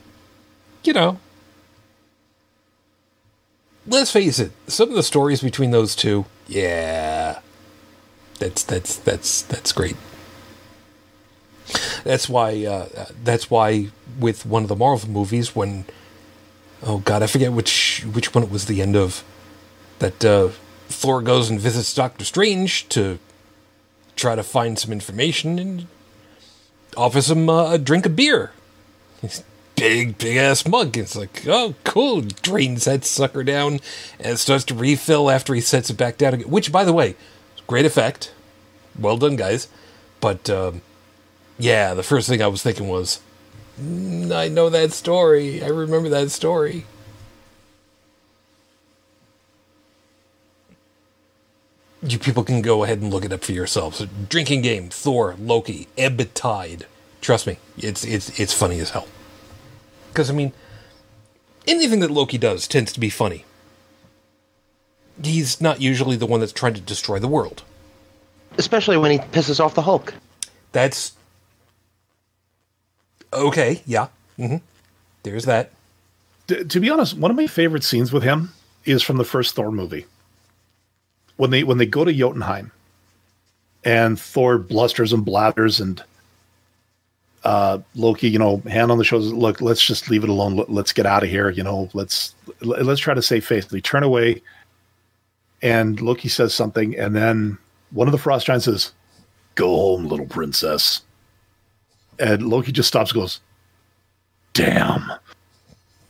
you know, let's face it. Some of the stories between those two, yeah, that's that's that's that's great. That's why. Uh, that's why with one of the Marvel movies, when oh god, I forget which which one it was the end of, that uh, Thor goes and visits Doctor Strange to try to find some information and offers him uh, a drink of beer. Big big ass mug. It's like oh cool. Drains that sucker down and starts to refill after he sets it back down again. Which by the way, great effect. Well done, guys. But um, yeah, the first thing I was thinking was, "Mm, I know that story. I remember that story. You people can go ahead and look it up for yourselves. Drinking game, Thor, Loki, Ebb Tide. Trust me, it's it's it's funny as hell. Because I mean, anything that Loki does tends to be funny. He's not usually the one that's trying to destroy the world. Especially when he pisses off the Hulk. That's okay. Yeah. hmm There's that. T- to be honest, one of my favorite scenes with him is from the first Thor movie. When they when they go to Jotunheim, and Thor blusters and blathers, and uh, Loki, you know, hand on the shoulders. Look, let's just leave it alone. Let, let's get out of here. You know, let's let- let's try to save face. They turn away, and Loki says something, and then one of the Frost Giants says, "Go home, little princess." And Loki just stops, and goes, "Damn."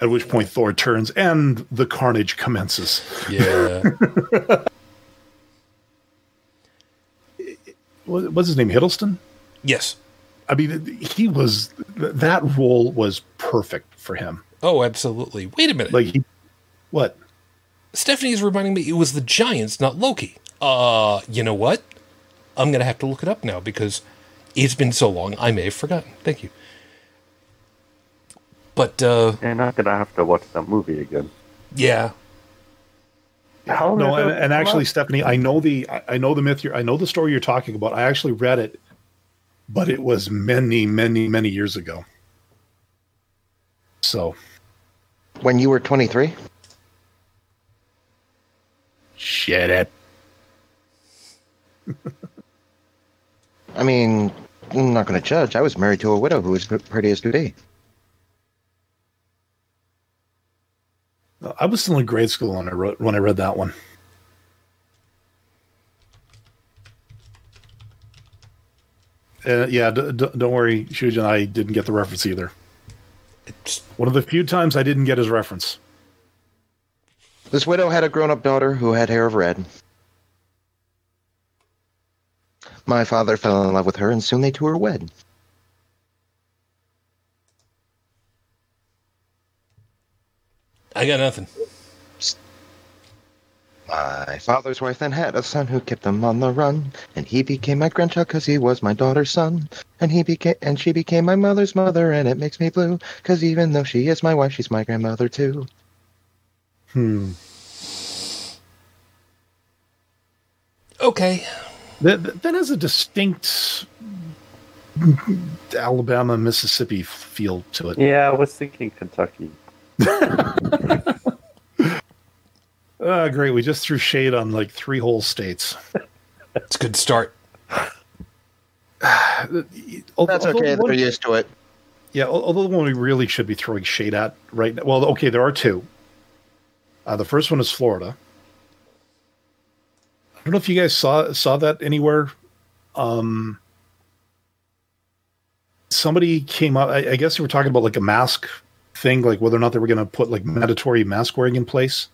At which point Thor turns and the carnage commences. Yeah. What- What's his name? Hiddleston? yes. I mean, he was that role was perfect for him. Oh, absolutely. Wait a minute. Like he, what? Stephanie's reminding me it was the Giants, not Loki. Uh, you know what? I'm gonna have to look it up now because it's been so long. I may have forgotten. Thank you. But uh, And not gonna have to watch that movie again. yeah, How No, did and, and actually. Stephanie, I know the I, I know the myth. You're, I know the story you're talking about. I actually read it, but it was many, many, many years ago. So When you were 23? shit it. I mean, I'm not going to judge. I was married to a widow who was pretty as could be. I was still in grade school when I wrote when I read that one. Uh, yeah, d- d- don't worry, Shujin. I didn't get the reference either. It's, One of the few times I didn't get his reference. This widow had a grown up daughter who had hair of red. My father fell in love with her, and soon they two were wed. I got nothing. My father's wife then had a son who kept them on the run, and he became my grandchild because he was my daughter's son, and he became and she became my mother's mother, and it makes me blue because even though she is my wife, she's my grandmother too. Hmm. Okay. That that has a distinct Alabama Mississippi feel to it. Yeah, I was thinking Kentucky. Ah, great. We just threw shade on like three whole states. It's a good start. Al- That's okay. one- They're used to it. Yeah, although the one we really should be throwing shade at right now. Well, okay, there are two. Uh, the first one is Florida. I don't know if you guys saw saw that anywhere. Um, somebody came up. I, I guess they were talking about like a mask thing, like whether or not they were going to put like mandatory mask wearing in place.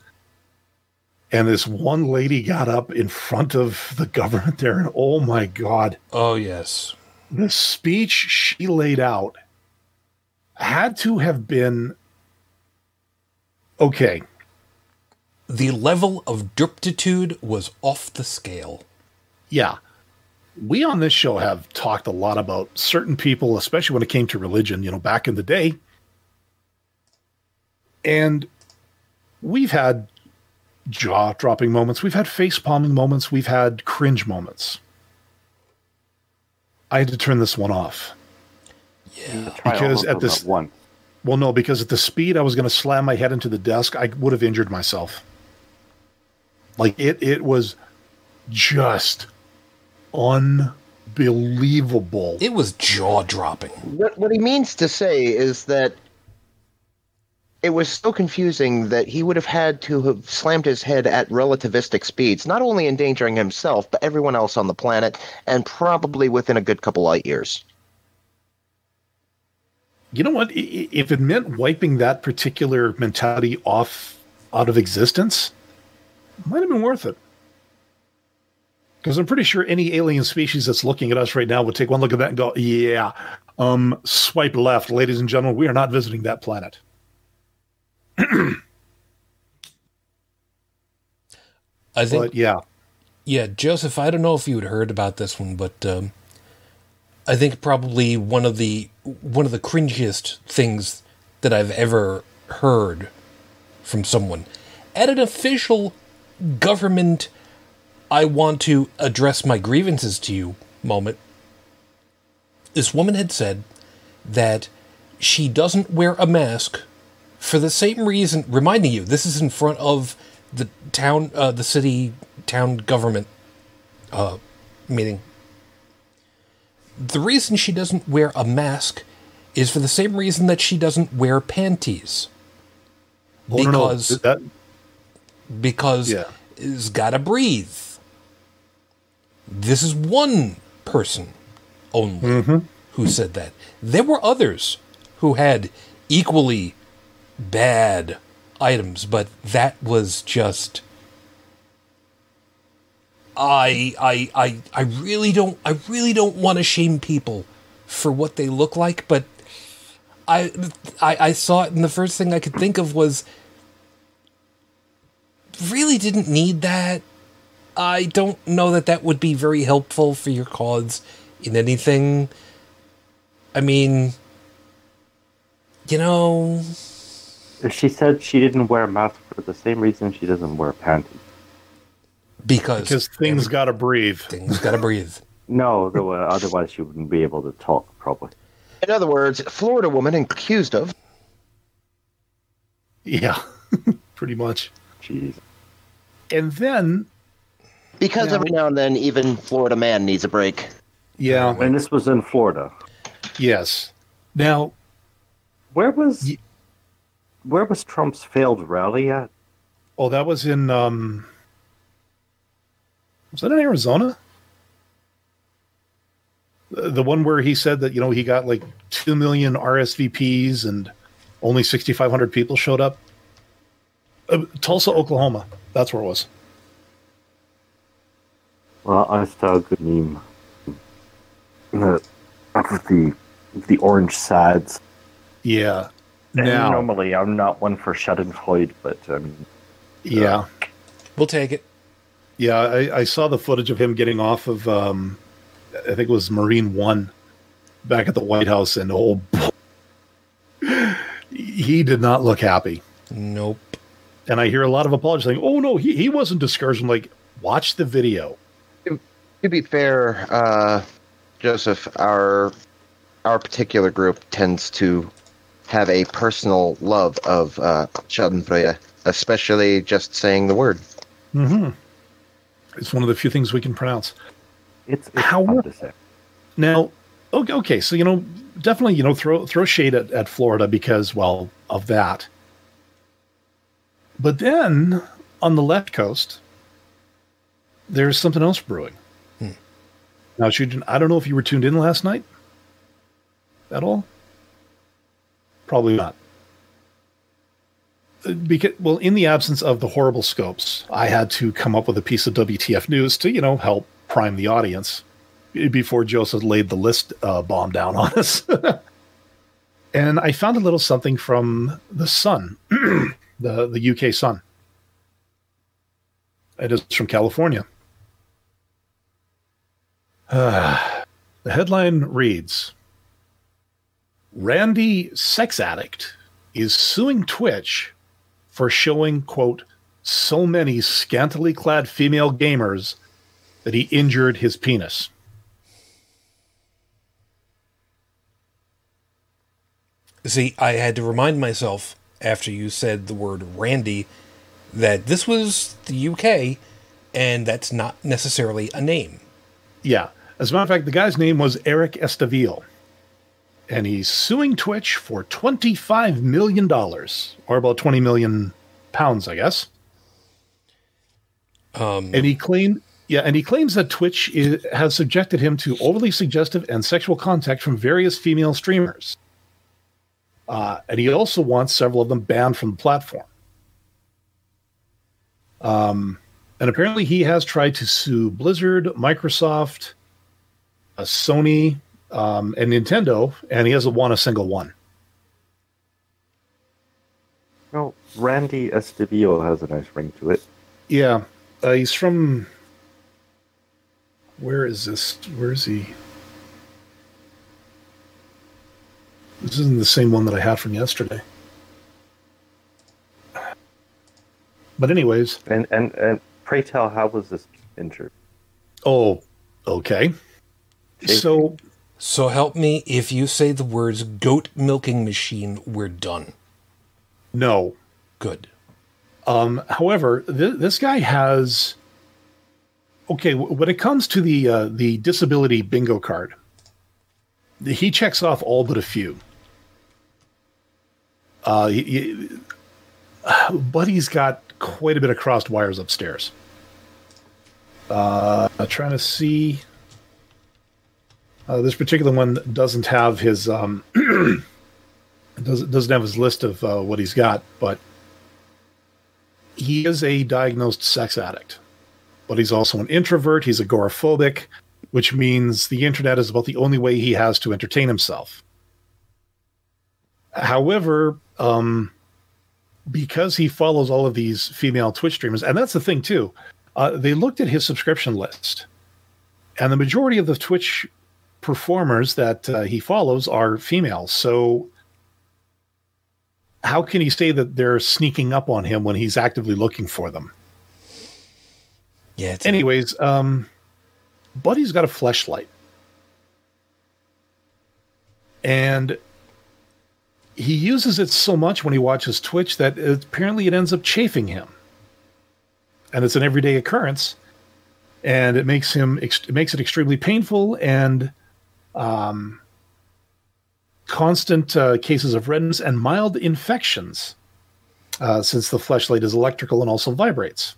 And this one lady got up in front of the government there, and oh my god, Oh, yes. the speech she laid out had to have been okay. The level of derptitude was off the scale. Yeah. We on this show have talked a lot about certain people, especially when it came to religion, you know, back in the day. And we've had jaw dropping moments, we've had face palming moments, we've had cringe moments. I had to turn this one off. Yeah. Because at this- one. Well, no, because at the speed I was going to slam my head into the desk, I would have injured myself. Like it, it was just unbelievable. It was jaw dropping. What what he means to say is that it was so confusing that he would have had to have slammed his head at relativistic speeds, not only endangering himself but everyone else on the planet, and probably within a good couple light years. You know what? If it meant wiping that particular mentality off out of existence, might have been worth it. Because I'm pretty sure any alien species that's looking at us right now would take one look at that and go, "Yeah, um, swipe left, ladies and gentlemen. We are not visiting that planet." I think But yeah, Yeah, Joseph, I don't know if you had heard about this one, but um, I think probably one of the one of the cringiest things that I've ever heard from someone at an official government I want to address my grievances to you moment. This woman had said that she doesn't wear a mask for the same reason reminding you this is in front of the town uh, the city town government uh, meeting. The reason she doesn't wear a mask is for the same reason that she doesn't wear panties. Oh, no, no, because that because Yeah. it's gotta breathe. This is one person only who said that. There were others who had equally bad items, but that was just. I I I I really don't I really don't want to shame people for what they look like, but I I I saw it and the first thing I could think of was really didn't need that. I don't know that that would be very helpful for your cause in anything. I mean, you know, She said she didn't wear a mask for the same reason she doesn't wear panties. because because things got to breathe. things gotta breathe. No, though, uh, otherwise she wouldn't be able to talk probably. In other words, Florida woman accused of Yeah, pretty much. Jeez. And then, because Yeah. every now and then even Florida man needs a break. yeah, And this was in Florida. yes. Now, Where was Ye- where was Trump's failed rally at? Oh, that was in um was that in Arizona? The the one where he said that, you know, he got like 2 million RSVPs and only 6500 people showed up. Uh, Tulsa, Oklahoma. That's where it was. Well, I saw a good meme. Of the the orange sads. Yeah. And Now, normally, I'm not one for Schadenfreude, but um, yeah. We'll take it. Yeah, I, I saw the footage of him getting off of, um, I think it was Marine One, back at the White House, and oh, he did not look happy. Nope. And I hear a lot of apologies saying, "Oh no, he, he wasn't discouraged." I'm like, watch the video. To be fair, uh, Joseph, our our particular group tends to have a personal love of uh, Schadenfreude, especially just saying the word. Mm-hmm. It's one of the few things we can pronounce. it's, it's How- fun to say. Now, okay, okay, so you know, definitely, you know, throw throw shade at, at Florida because, well, of that. But then on the left coast, there's something else brewing. Now, Shujin, I don't know if you were tuned in last night at all. Probably not. Uh, Because, well, in the absence of the horrible scopes, I had to come up with a piece of WTF news to, you know, help prime the audience before Joseph laid the list uh, bomb down on us. and I found a little something from the Sun, the the UK Sun. It is from California. the headline reads: Randy, sex addict, is suing Twitch for showing quote so many scantily clad female gamers that he injured his penis. See, I had to remind myself after you said the word Randy that this was the UK and that's not necessarily a name. Yeah. As a matter of fact, the guy's name was Eric Esteville. And he's suing Twitch for $25 million, or about 20 million pounds, I guess. Um, And he claimed, yeah, and he claims that Twitch i has subjected him to overly suggestive and sexual contact from various female streamers. Uh, and he also wants several of them banned from the platform. Um, and apparently, he has tried to sue Blizzard, Microsoft, uh, Sony, um, and Nintendo, and he hasn't won a single one. Well, Randy Estevio has a nice ring to it. Yeah, uh, he's from. Where is this? Where is he? This isn't the same one that I had from yesterday. But anyways, And and and pray tell, how was this injured? oh, okay. So so help me if you say the words goat milking machine, we're done. no. Good. Um, however, th- this guy has. Okay, w- when it comes to the uh, the disability bingo card, he checks off all but a few. Uh, he, he- but he's got quite a bit of crossed wires upstairs. Uh, I'm trying to see. Uh, this particular one doesn't have his um, doesn't doesn't have his list of uh, what he's got, but he is a diagnosed sex addict, but he's also an introvert. He's agoraphobic, which means the internet is about the only way he has to entertain himself. However, um, because he follows all of these female Twitch streamers, and that's the thing too, uh, they looked at his subscription list, and the majority of the Twitch performers that uh, he follows are females. So how can he say that they're sneaking up on him when he's actively looking for them? Yeah. It's, Anyways, um, Buddy's got a fleshlight, and he uses it so much when he watches Twitch that it, apparently it ends up chafing him, and it's an everyday occurrence, and it makes him it makes it extremely painful and um, constant uh, cases of redness and mild infections uh, since the fleshlight is electrical and also vibrates.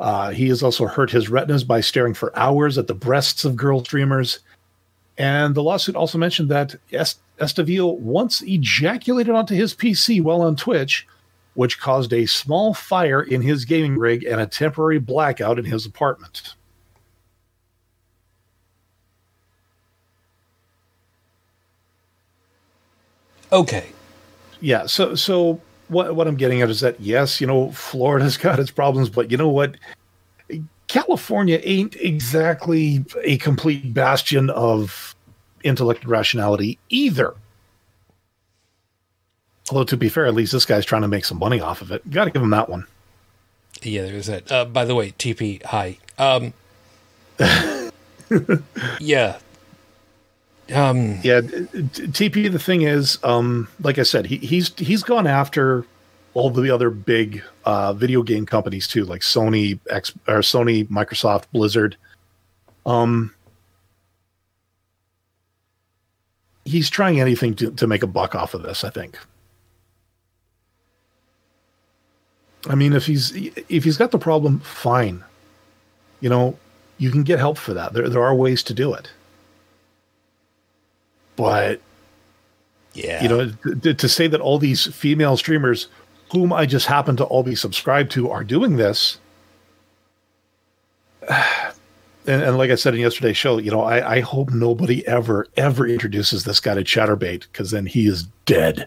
Uh, he has also hurt his retinas by staring for hours at the breasts of girl streamers. And the lawsuit also mentioned that Est- Estavillo once ejaculated onto his PC while on Twitch, which caused a small fire in his gaming rig and a temporary blackout in his apartment. Okay. Yeah, so so what what I'm getting at is that yes, you know, Florida's got its problems, but you know what? California ain't exactly a complete bastion of intellect and rationality either. Although to be fair, at least this guy's trying to make some money off of it. Got to give him that one. Yeah, there's that. Uh, by the way, TP, hi. Um, yeah. Um, Yeah, TP. The thing is, um, like I said, he, he's he's gone after all the other big uh, video game companies too, like Sony, X, or Sony, Microsoft, Blizzard. Um, he's trying anything to, to make a buck off of this. I think. I mean, if he's if he's got the problem, fine. You know, you can get help for that. There there are ways to do it. But yeah. you know, to, to say that all these female streamers, whom I just happen to all be subscribed to, are doing this. And, and like I said in yesterday's show, you know, I, I hope nobody ever, ever introduces this guy to Chaturbate because then he is dead.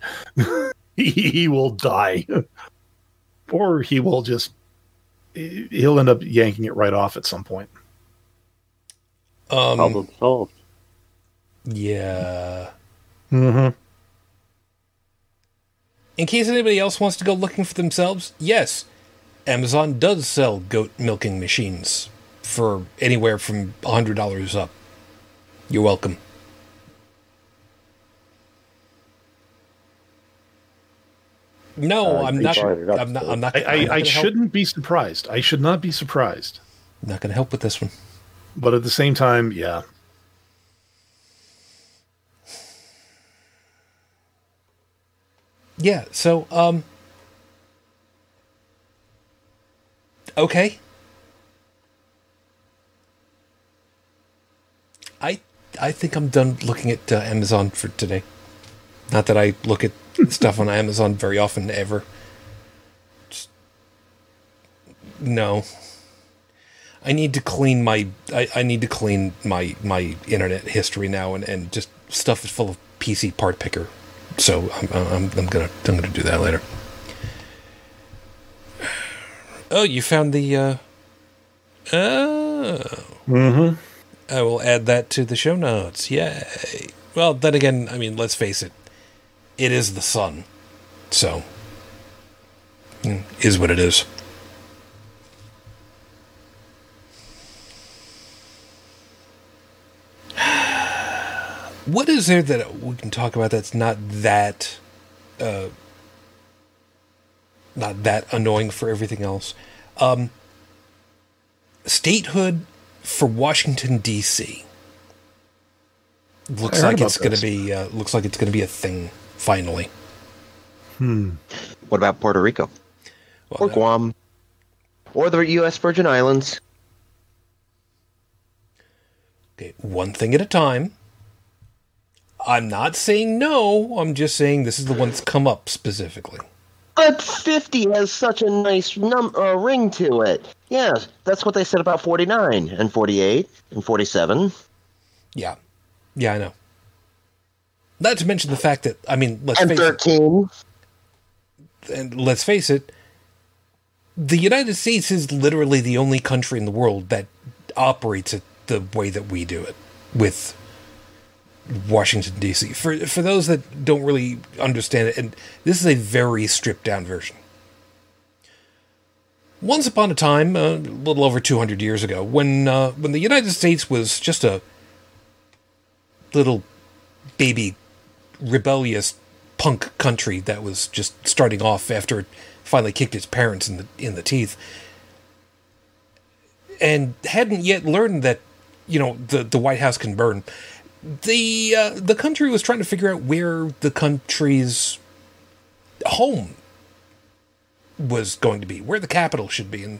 he, he will die. or he will just, he'll end up yanking it right off at some point. um, Problem solved. Yeah. Mm-hmm. In case anybody else wants to go looking for themselves, yes, Amazon does sell goat milking machines for anywhere from $100 up. You're welcome. No, Uh, I'm not. brought it up, I'm not. so- I'm not. I, I'm not I gonna help- shouldn't be surprised. I should not be surprised. Not going to help with this one. But at the same time, yeah. Yeah. So, um, okay. I I think I'm done looking at uh, Amazon for today. Not that I look at stuff on Amazon very often, ever. Just, no. I need to clean my I, I need to clean my my internet history now and, and just stuff is full of PCPartPicker. So I'm, I'm I'm gonna I'm gonna do that later. Oh, you found the uh oh Mm-hmm. I will add that to the show notes. Yay. Well, then again, I mean, let's face it. It is the sun. So, mm, is what it is. What is there that we can talk about that's not that, uh, not that annoying for everything else? Um, statehood for Washington D.C. Looks like it's going to be. Uh, looks like it's going to be a thing finally. hmm What about Puerto Rico Well, or that- Guam or the U.S. Virgin Islands? Okay, one thing at a time. I'm not saying no. I'm just saying this is the one that's come up specifically. But 50 has such a nice num- uh, ring to it. Yeah, that's what they said about 49 and 48 and 47. Yeah, yeah, I know. Not to mention the fact that I mean, let's And face it. 13. and let's face it, the United States is literally the only country in the world that operates it the way that we do it with Washington D.C. For for those that don't really understand it, and this is a very stripped down version. Once upon a time, uh, a little over two hundred years ago, when uh, when the United States was just a little baby rebellious punk country that was just starting off after it finally kicked its parents in the in the teeth and hadn't yet learned that you know the the White House can burn the uh, the country was trying to figure out where the country's home was going to be, where the capital should be, and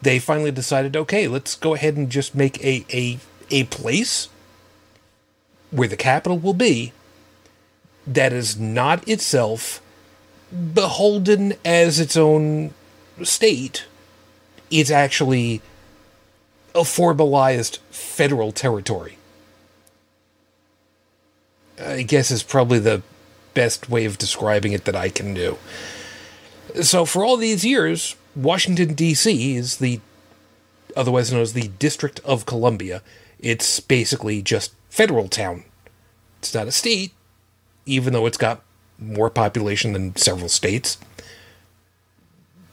they finally decided, okay, let's go ahead and just make a a a place where the capital will be that is not itself beholden as its own state. It's actually a formalized federal territory. I guess is probably the best way of describing it that I can do. So, for all these years, Washington, D.C. is the otherwise known as the District of Columbia. It's basically just federal town. It's not a state, even though it's got more population than several states,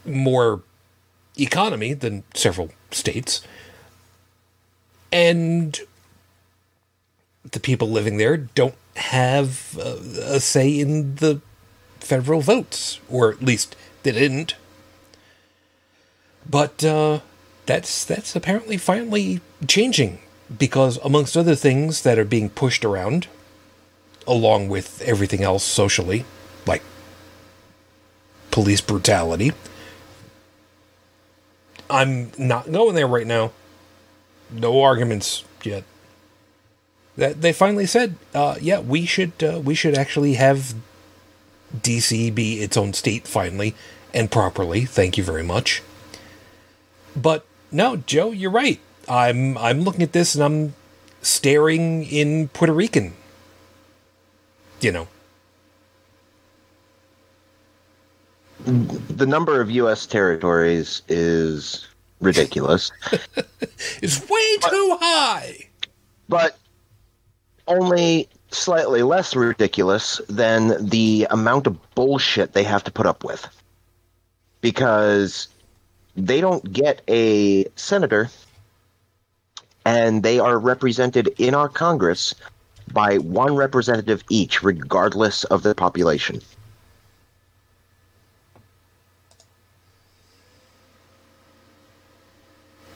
more economy than several states, and the people living there don't have a, say in the federal votes, or at least they didn't. But uh, that's that's apparently finally changing because, amongst other things that are being pushed around, along with everything else socially, like police brutality. I'm not going there right now. No arguments yet. That they finally said, uh, yeah, we should uh, we should actually have DC be its own state finally and properly. Thank you very much. But no, Joe, you're right. I'm I'm looking at this and I'm staring in Puerto Rican. You know. The number of U.S. territories is ridiculous, It's way too high. but only slightly less ridiculous than the amount of bullshit they have to put up with. Because they don't get a senator and they are represented in our Congress by one representative each, regardless of the population.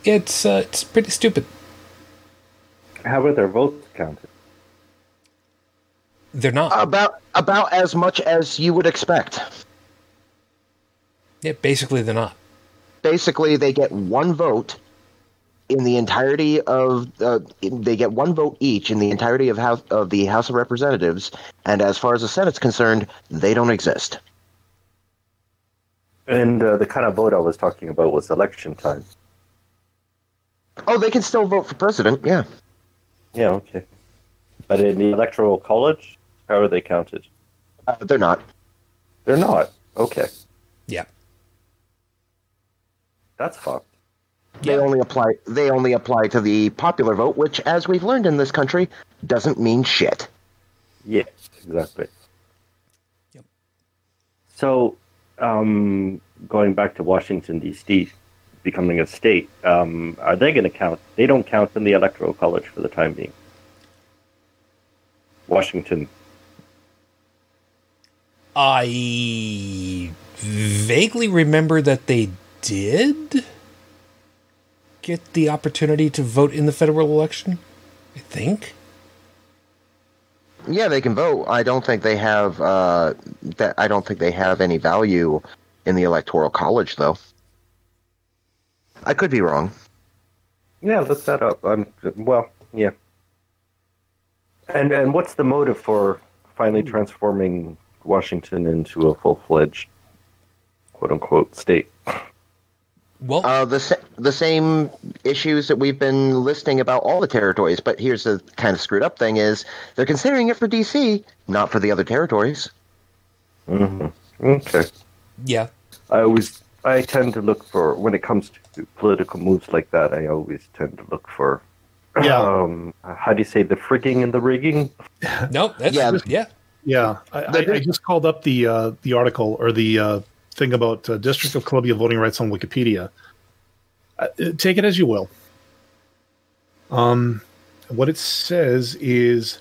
It's uh, it's pretty stupid. How are their votes counted? They're not. About about as much as you would expect. yeah, basically they're not. basically they get one vote in the entirety of uh, they get one vote each in the entirety of house of the House of Representatives, and as far as the Senate's concerned, they don't exist. And uh, the kind of vote I was talking about was election time. Oh, they can still vote for president. Yeah, Yeah, okay. But in the electoral college, how are they counted? uh, they're not. They're not. Okay, Yeah. that's fucked. They Yeah. only apply. They only apply to the popular vote, which, as we've learned in this country, doesn't mean shit. Yes, exactly. Yep. So, um, going back to Washington D.C. becoming a state, um, are they going to count? They don't count in the electoral college for the time being. Washington. I vaguely remember that they did get the opportunity to vote in the federal election. I think. Yeah, they can vote. I don't think they have uh, that. I don't think they have any value in the electoral college, though. I could be wrong. Yeah, look that up. I'm well, yeah. And and what's the motive for finally transforming Washington into a full fledged quote unquote state? Well, Uh, the sa- the same issues that we've been listing about all the territories, but here's the kind of screwed up thing: is they're considering it for DC, not for the other territories. hmm Okay. yeah. I always I tend to look for when it comes to political moves like that. I always tend to look for Yeah. um, how do you say the frigging and the rigging? No, that's Yeah. yeah. Yeah, I, I, I just called up the uh, the article or the uh, thing about uh, District of Columbia voting rights on Wikipedia. Uh, take it as you will. Um, what it says is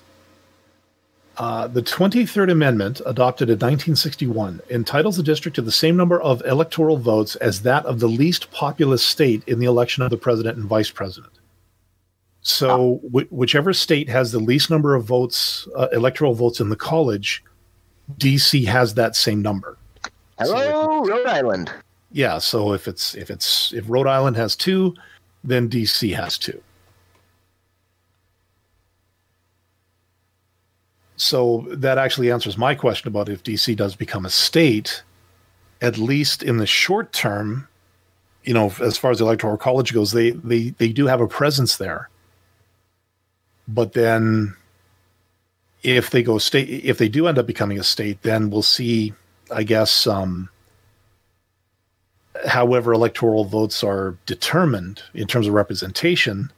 uh, the 23rd Amendment, adopted in 1961, entitles the district to the same number of electoral votes as that of the least populous state in the election of the president and vice president. So, wh- whichever state has the least number of votes, uh, electoral votes in the college, DC has that same number. Hello, Rhode Island. Yeah, so if it's if it's if Rhode Island has two, then DC has two. So that actually answers my question about if DC does become a state, at least in the short term, you know, as far as the electoral college goes, they they they do have a presence there. But then if they go state if they do end up becoming a state, then we'll see, I guess, um however electoral votes are determined in terms of representation,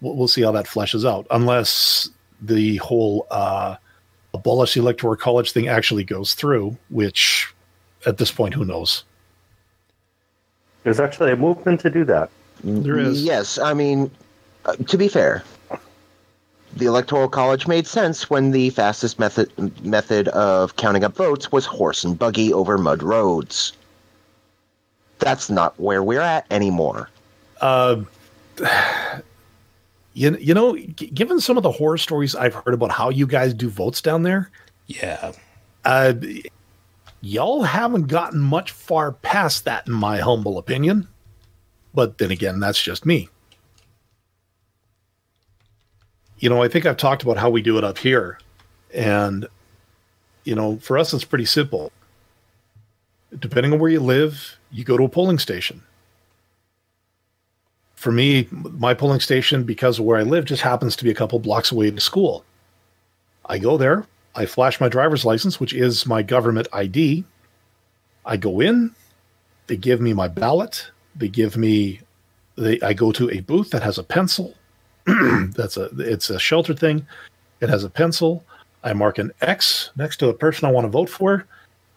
we'll, we'll see how that fleshes out. Unless the whole uh, abolish the electoral college thing actually goes through, which at this point, who knows? There's actually a movement to do that. There is. Yes, I mean, uh, to be fair, the electoral college made sense when the fastest method method of counting up votes was horse and buggy over mud roads. That's not where we're at anymore. Uh, you, you know, g- given some of the horror stories I've heard about how you guys do votes down there, Yeah. uh, y'all haven't gotten much far past that, in my humble opinion. But then again, that's just me. You know, I think I've talked about how we do it up here. And, you know, for us, it's pretty simple. Depending on where you live, you go to a polling station. For me, my polling station, because of where I live, just happens to be a couple blocks away to school. I go there, I flash my driver's license, which is my government ID. I go in, they give me my ballot, they give me they I go to a booth that has a pencil. That's a it's a shelter thing. It has a pencil. I mark an X next to the person I want to vote for.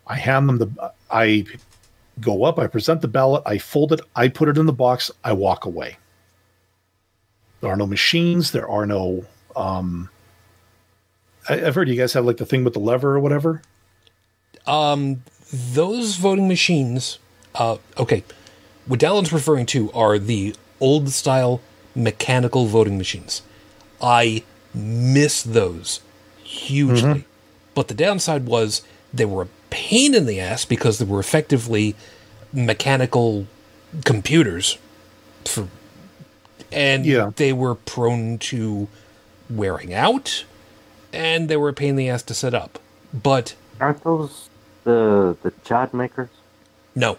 I hand them the I go up, I present the ballot, I fold it, I put it in the box, I walk away. There are no machines, there are no um I, I've heard you guys have like the thing with the lever or whatever. Um, those voting machines, uh, okay, what Dallon's referring to are the old style mechanical voting machines. I miss those hugely. Mm-hmm. But the downside was they were a pain in the ass because they were effectively mechanical computers for and Yeah. they were prone to wearing out and they were a pain in the ass to set up. But Aren't those the the chad makers? no,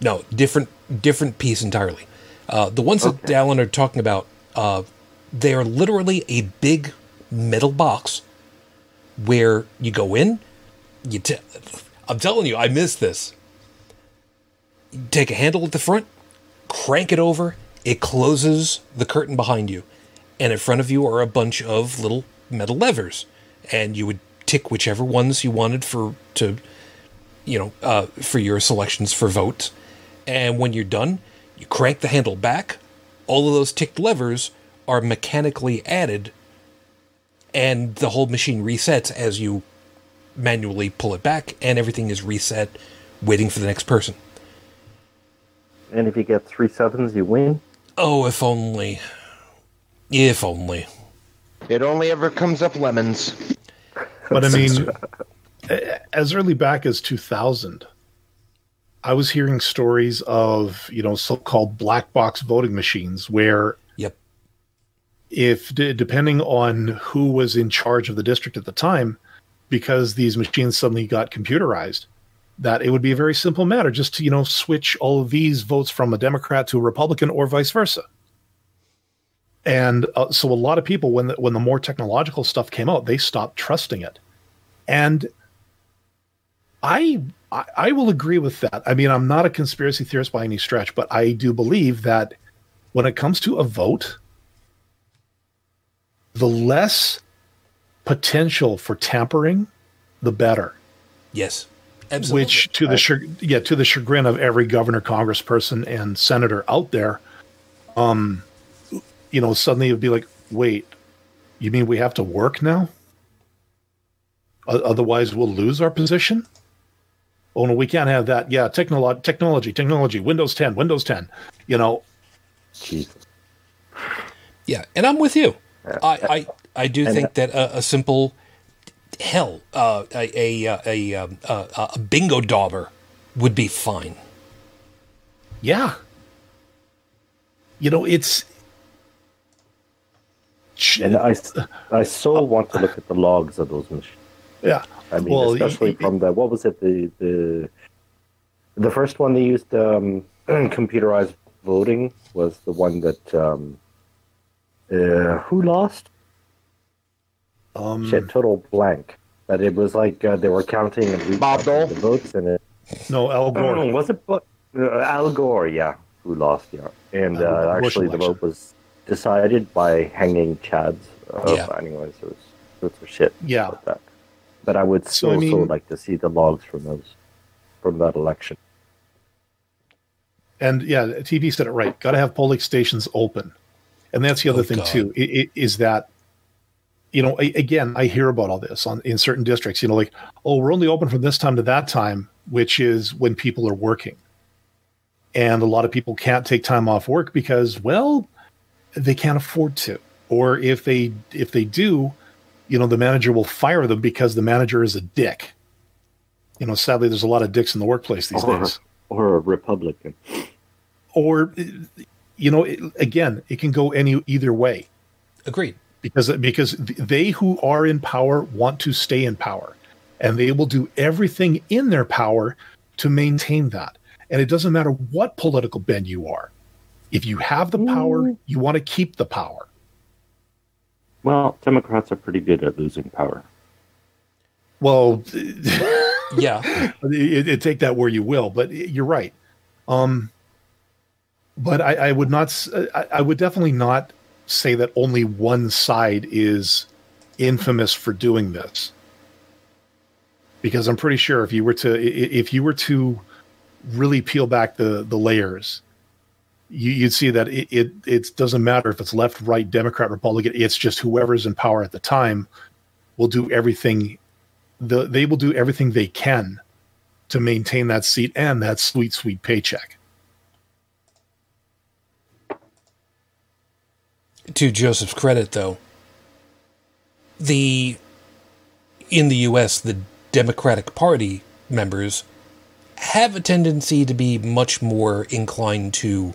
no, different different piece entirely. Uh, the ones that Okay. Dallin are talking about, uh, they are literally a big metal box where you go in. You, t- I'm telling you, I missed this. You take a handle at the front, crank it over. It closes the curtain behind you, and in front of you are a bunch of little metal levers, and you would tick whichever ones you wanted for to you know, uh, for your selections for votes. And when you're done, you crank the handle back. All of those ticked levers are mechanically added, and the whole machine resets as you manually pull it back, and everything is reset, waiting for the next person. And if you get three sevens, you win. Oh, if only. If only. It only ever comes up lemons. But I mean, as early back as 2000, I was hearing stories of, you know, so called black box voting machines where Yep. if depending on who was in charge of the district at the time, because these machines suddenly got computerized, that it would be a very simple matter just to you know switch all of these votes from a Democrat to a Republican or vice versa. And uh, so a lot of people, when the, when the more technological stuff came out, they stopped trusting it. And I, I I will agree with that. I mean, I'm not a conspiracy theorist by any stretch, but I do believe that when it comes to a vote, the less potential for tampering, the better. Yes. Absolutely. Which to the chag- yeah to the chagrin of every governor, congressperson, and senator out there, um, you know, suddenly it would be like, wait, you mean we have to work now? O- otherwise, we'll lose our position. Oh no, we can't have that. Yeah, technolo- technology, technology, Windows 10, Windows 10. You know, Jesus. Yeah, and I'm with you. I I, I do think that a, a simple hell uh, a a a, um, a a bingo dauber would be fine. Yeah. You know, it's And I, I so want to look at the logs of those machines. yeah. I mean, Well, especially y- y- from the what was it the the the first one they used um, computerized voting was the one that um, uh, who lost? Um, Shit, total blank. But it was like uh, they were counting and Bob Dole? the votes, and it no, Al Gore. was it Bo- uh, Al Gore? Yeah, who lost? Yeah, and Uh, Bush actually the vote was decided by hanging Chads. Uh, Yeah. Anyways, it was it was shit. Yeah. About that. But I would So, I so so mean- like to see the logs from those from that election. And yeah, TV said it right. Got to have polling stations open. And that's the other Oh, thing God. too. i- i- Is that you know, a- again, I hear about all this on in certain districts. You know, like, oh, we're only open from this time to that time, which is when people are working. And a lot of people can't take time off work because, well, they can't afford to. Or if they if they do, you know, the manager will fire them because the manager is a dick. You know, sadly, there's a lot of dicks in the workplace these Or, days. or a Republican. or you know it, again it can go any either way. Agreed. because because they who are in power want to stay in power. And they will do everything in their power to maintain that. And it doesn't matter what political bend you are. If you have the power mm. you want to keep the power Well, Democrats are pretty good at losing power. well Yeah. it, it, take that where you will, but you're right. Um, but I, I would not. I would definitely not say that only one side is infamous for doing this, because I'm pretty sure if you were to if you were to really peel back the the layers, you, you'd see that it, it it doesn't matter if it's left, right, Democrat, Republican. It's just whoever's in power at the time will do everything the, they will do everything they can to maintain that seat and that sweet, sweet paycheck. to Joseph's credit, though, the in the U.S. the Democratic Party members have a tendency to be much more inclined to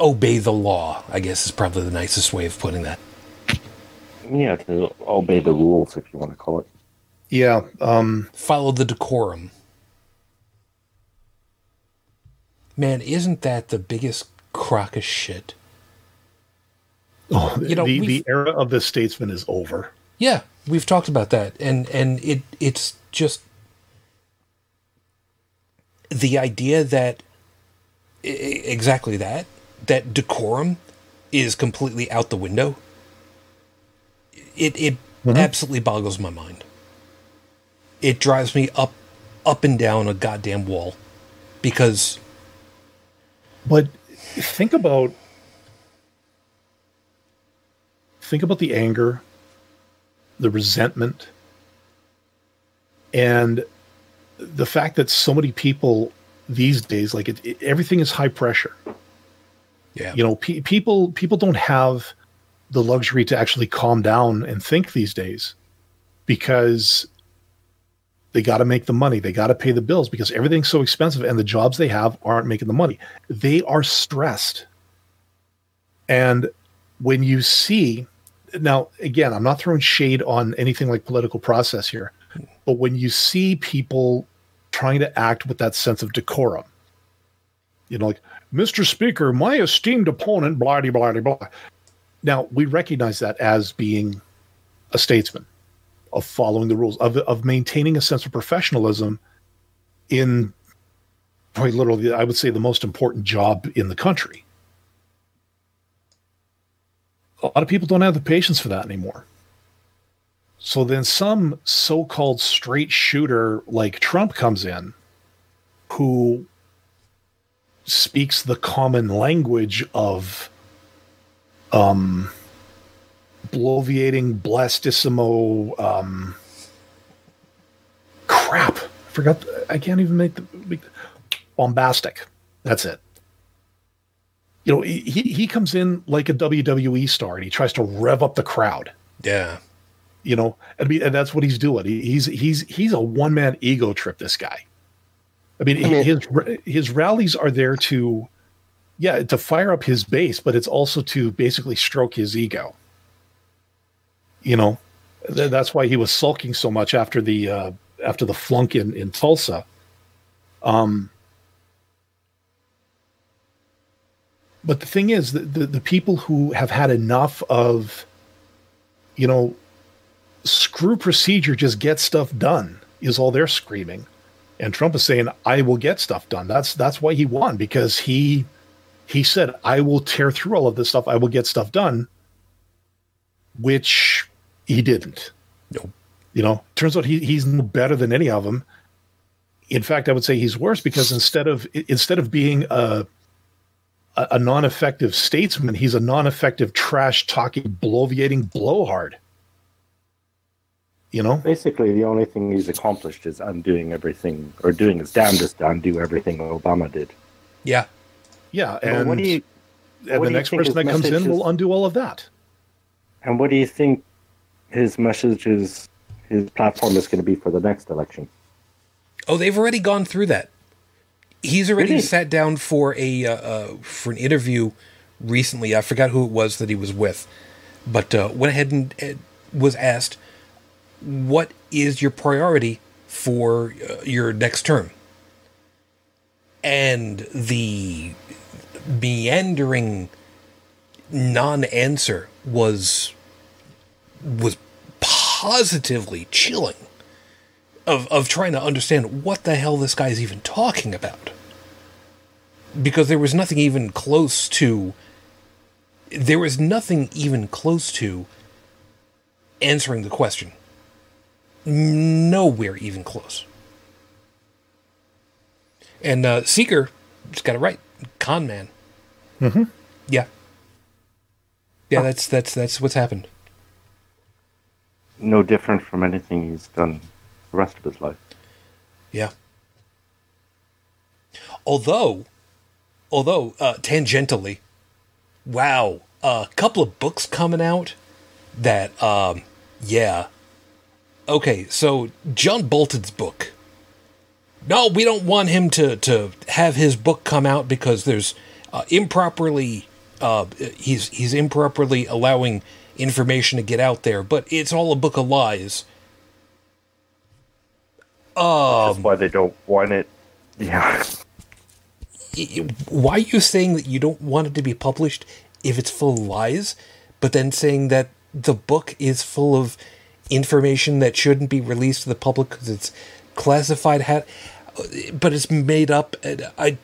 obey the law. I guess is probably the nicest way of putting that. Yeah, to obey the rules, if you want to call it. Yeah. Um, Follow the decorum. Man, isn't that the biggest crock of shit? oh, You know, the, the era of the statesman is over. Yeah, we've talked about that, and and it it's just the idea that exactly that that decorum is completely out the window. It it mm-hmm. absolutely boggles my mind. It drives me up up and down a goddamn wall because But think about think about the anger, the resentment, and the fact that so many people these days, like it, it- everything is high pressure. Yeah, you know pe- people people don't have the luxury to actually calm down and think these days because they got to make the money they got to pay the bills because everything's so expensive and the jobs they have aren't making the money. They are stressed. And when you see now again i'm not throwing shade on anything like political process here but when you see people trying to act with that sense of decorum you know, like, Mr. Speaker, my esteemed opponent, blah, blah, blah, blah. Now, we recognize that as being a statesman, of following the rules, of, of maintaining a sense of professionalism in quite literally, I would say, the most important job in the country. A lot of people don't have the patience for that anymore. So then some so called straight shooter like Trump comes in who speaks the common language of um bloviating blastissimo um crap. I forgot i can't even make the make, bombastic. That's it. You know he he comes in like a wwe star and he tries to rev up the crowd. Yeah, you know I mean, and that's what he's doing. He, he's he's he's a one-man ego trip this guy I mean, I mean- his his rallies are there to, yeah, to fire up his base, but it's also to basically stroke his ego. You know, Th- that's why he was sulking so much after the uh, after the flunk in in Tulsa. Um, but the thing is, the, the the people who have had enough of, you know, screw procedure, just get stuff done is all they're screaming. And Trump is saying, "I will get stuff done." That's that's why he won because he he said, "I will tear through all of this stuff. I will get stuff done," which he didn't. Nope. You know, turns out he, he's no better than any of them. In fact, I would say he's worse because instead of instead of being a a, a non-effective statesman, he's a non-effective trash talking, bloviating blowhard. You know, Basically, the only thing he's accomplished is undoing everything, or doing his damnedest to undo everything Obama did. Yeah. yeah, But and what do you and what the do you next think person that comes in message will undo all of that. and what do you think his message is? His platform is going to be for the next election. Oh, they've already gone through that. He's already Really? sat down for a uh, uh, for an interview recently. I forgot who it was that he was with, but uh, went ahead and uh, was asked, "What is your priority for uh, your next term?" And the meandering non-answer was was positively chilling of of trying to understand what the hell this guy's even talking about. Because there was nothing even close to there was nothing even close to answering the question. Nowhere even close. And uh, Seeker just got it right. Con man. Mm-hmm. Yeah. Yeah, that's that's that's what's happened. No different from anything he's done the rest of his life. Yeah. Although, although uh, tangentially, wow, a couple of books coming out that, um, yeah. Okay, so John Bolton's book. No, we don't want him to to have his book come out because there's uh, improperly uh, he's he's improperly allowing information to get out there, but it's all a book of lies. Um, That's why they don't want it. Yeah. why are you saying that you don't want it to be published if it's full of lies, but then saying that the book is full of information that shouldn't be released to the public because it's classified, ha- but it's made up? And I,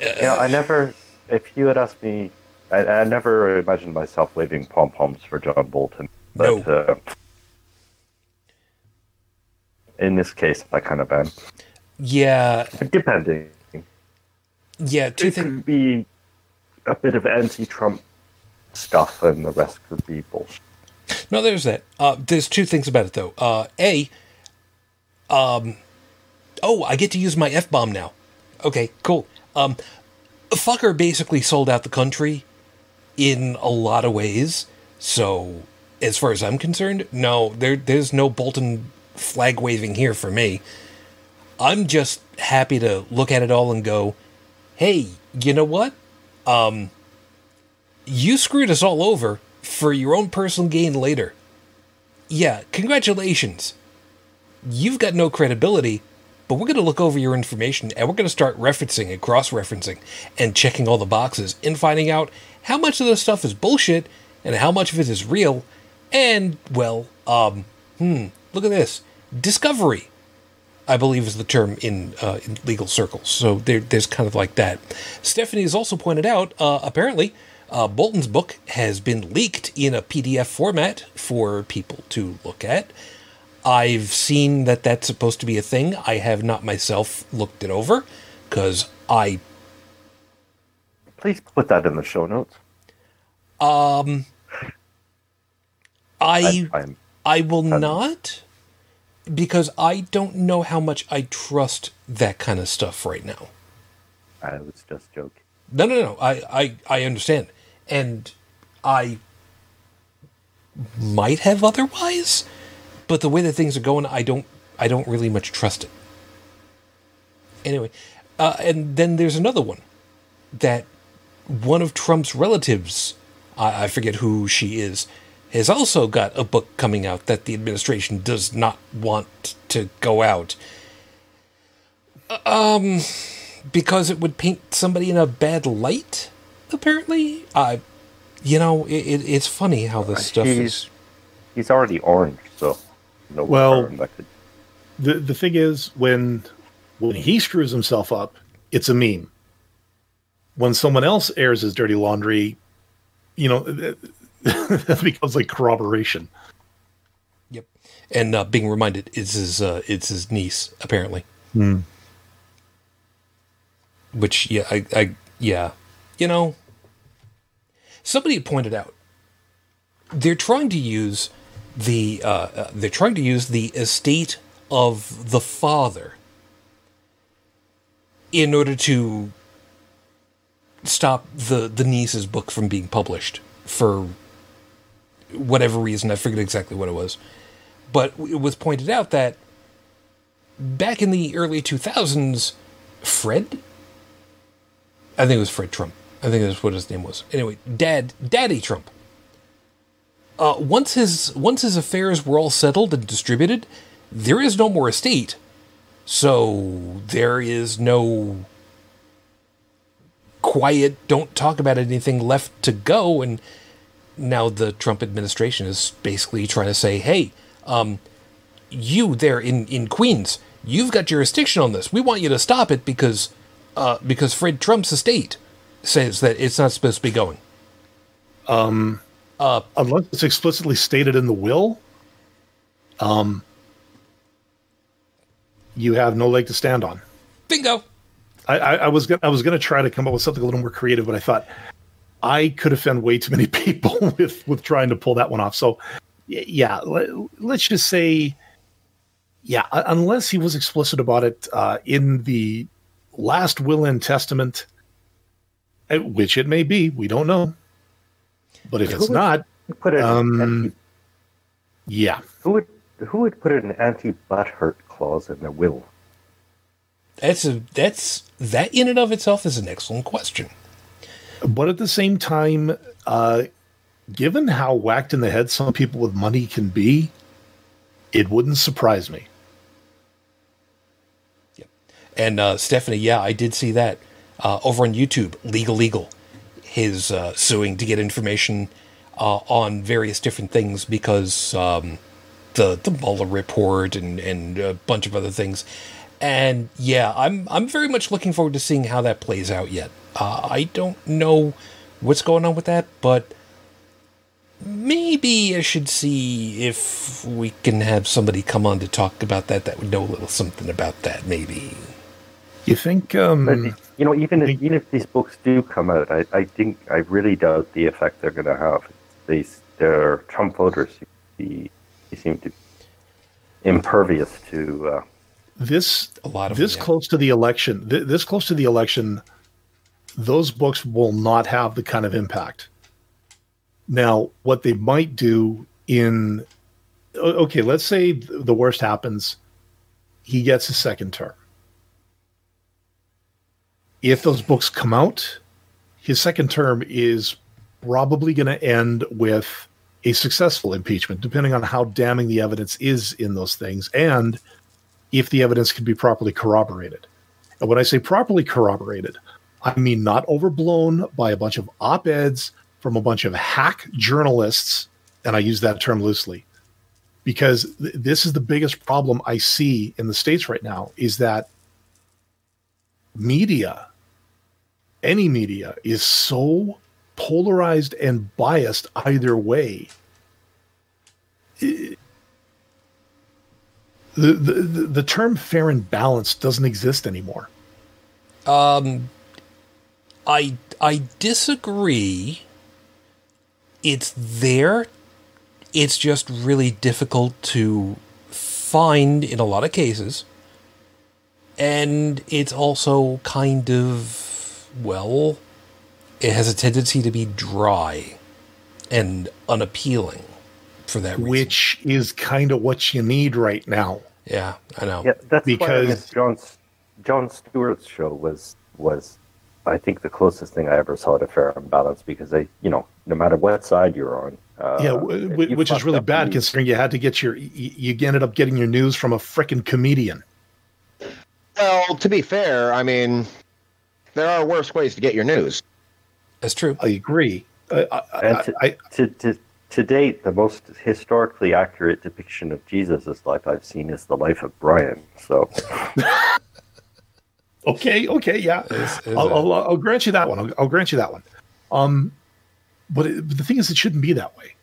Yeah, I never. If you had asked me, I, I never imagined myself waving pom poms for John Bolton. But No. uh, in this case, I kind of am. yeah, Depending, yeah. Two it things. could be a bit of anti-Trump stuff, and the rest could be bullshit. No, there's that. Uh, there's two things about it though. Uh, a, um, oh, I get to use my f bomb now. Okay, cool. Um, fucker basically sold out the country in a lot of ways. So, as far as I'm concerned, no, there there's no Bolton flag waving here for me. I'm just happy to look at it all and go, hey, you know what? Um, you screwed us all over for your own personal gain later. Yeah, congratulations. You've got no credibility, but we're going to look over your information and we're going to start referencing and cross referencing and checking all the boxes and finding out how much of this stuff is bullshit and how much of it is real. And, well, um, hmm, look at this. Discovery, I believe, is the term in, uh, in legal circles. So there, there's kind of like that. Stephanie has also pointed out, uh, apparently, uh, Bolton's book has been leaked in a PDF format for people to look at. I've seen that that's supposed to be a thing. I have not myself looked it over because I Please put that in the show notes. I I'm, I will not because I don't know how much I trust that kind of stuff right now. I was just joking. No, no, no. I, I, I understand, and I might have otherwise, but the way that things are going, I don't, I don't really much trust it. Anyway, uh, and then there's another one that one of Trump's relatives, I, I forget who she is, has also got a book coming out that the administration does not want to go out. Um, because it would paint somebody in a bad light. Apparently, I, you know, it, it, it's funny how this stuff he's is. he's already orange, so no Well- could The the thing is when when he screws himself up, it's a meme. When someone else airs his dirty laundry, you know, that becomes like corroboration. Yep, and uh, being reminded it's his uh, it's his niece apparently. Hmm. Which yeah, I, I yeah, you know, somebody pointed out they're trying to use the uh, uh, they're trying to use the estate of the father in order to stop the the niece's book from being published for whatever reason. I forget exactly what it was. But it was pointed out that back in the early 2000s Fred I think it was Fred Trump I think that's what his name was anyway dad daddy Trump uh, once his once his affairs were all settled and distributed there is no more estate so there is no quiet, don't talk about anything left to go. And now the Trump administration is basically trying to say, hey, um, you there in, in Queens, you've got jurisdiction on this. We want you to stop it because uh, because Fred Trump's estate says that it's not supposed to be going. Unless it's explicitly stated in the will, um, you have no leg to stand on. Bingo. I, I, I was gonna, I was going to try to come up with something a little more creative, but I thought I could offend way too many people with with trying to pull that one off. So, yeah, let, let's just say, yeah, unless he was explicit about it uh, in the last will and testament, uh, which it may be, we don't know. But if it's Who- not, put an Um, anti, yeah, who would who would put an anti butthurt clause in the will? That's a that's that in and of itself is an excellent question. but at the same time, uh, given how whacked in the head some people with money can be, it wouldn't surprise me. And uh, Stephanie, yeah, I did see that uh, over on YouTube. Legal, legal, his uh, suing to get information uh, on various different things because um, the the Mueller report and and a bunch of other things. And yeah, I'm I'm very much looking forward to seeing how that plays out. Yet uh, I don't know what's going on with that, but maybe I should see if we can have somebody come on to talk about that that would know a little something about that. Maybe. You think? But, Um, you know, even if, even if these books do come out, I, I think I really doubt the effect they're going to have. They their Trump voters they, they seem to impervious to. Uh, A this lot of this them, yeah. close to the election, th- this close to the election, those books will not have the kind of impact. Now, what they might do in okay, let's say the worst happens, he gets a second term. If those books come out, his second term is probably going to end with a successful impeachment, depending on how damning the evidence is in those things and if the evidence can be properly corroborated. And when I say properly corroborated, I mean not overblown by a bunch of op eds from a bunch of hack journalists, and I use that term loosely, because th- this is the biggest problem I see in the States right now is that media, any media, is so polarized and biased either way. The, the the term fair and balanced doesn't exist anymore. Um, I I disagree. It's there. It's just really difficult to find in a lot of cases. And it's also kind of well, it has a tendency to be dry and unappealing for that reason. which is kind of what you need right now. yeah, I know. yeah, that's Because- miss John's Jon Stewart's show was was I think the closest thing I ever saw to fair and balanced because they, you know, no matter what side you're on. Uh, yeah, if w- which is really bad you- considering you had to get your, you, you ended up getting your news from a frickin' comedian. Well, to be fair, I mean, there are worse ways to get your news. That's true. I agree. I, I, And I, to, I, to, to, to date, the most historically accurate depiction of Jesus' life I've seen is the life of Brian. So okay, okay, yeah. Is- is I'll, I'll, I'll grant you that one. I'll, I'll grant you that one. Um, but, it, but the thing is, it shouldn't be that way.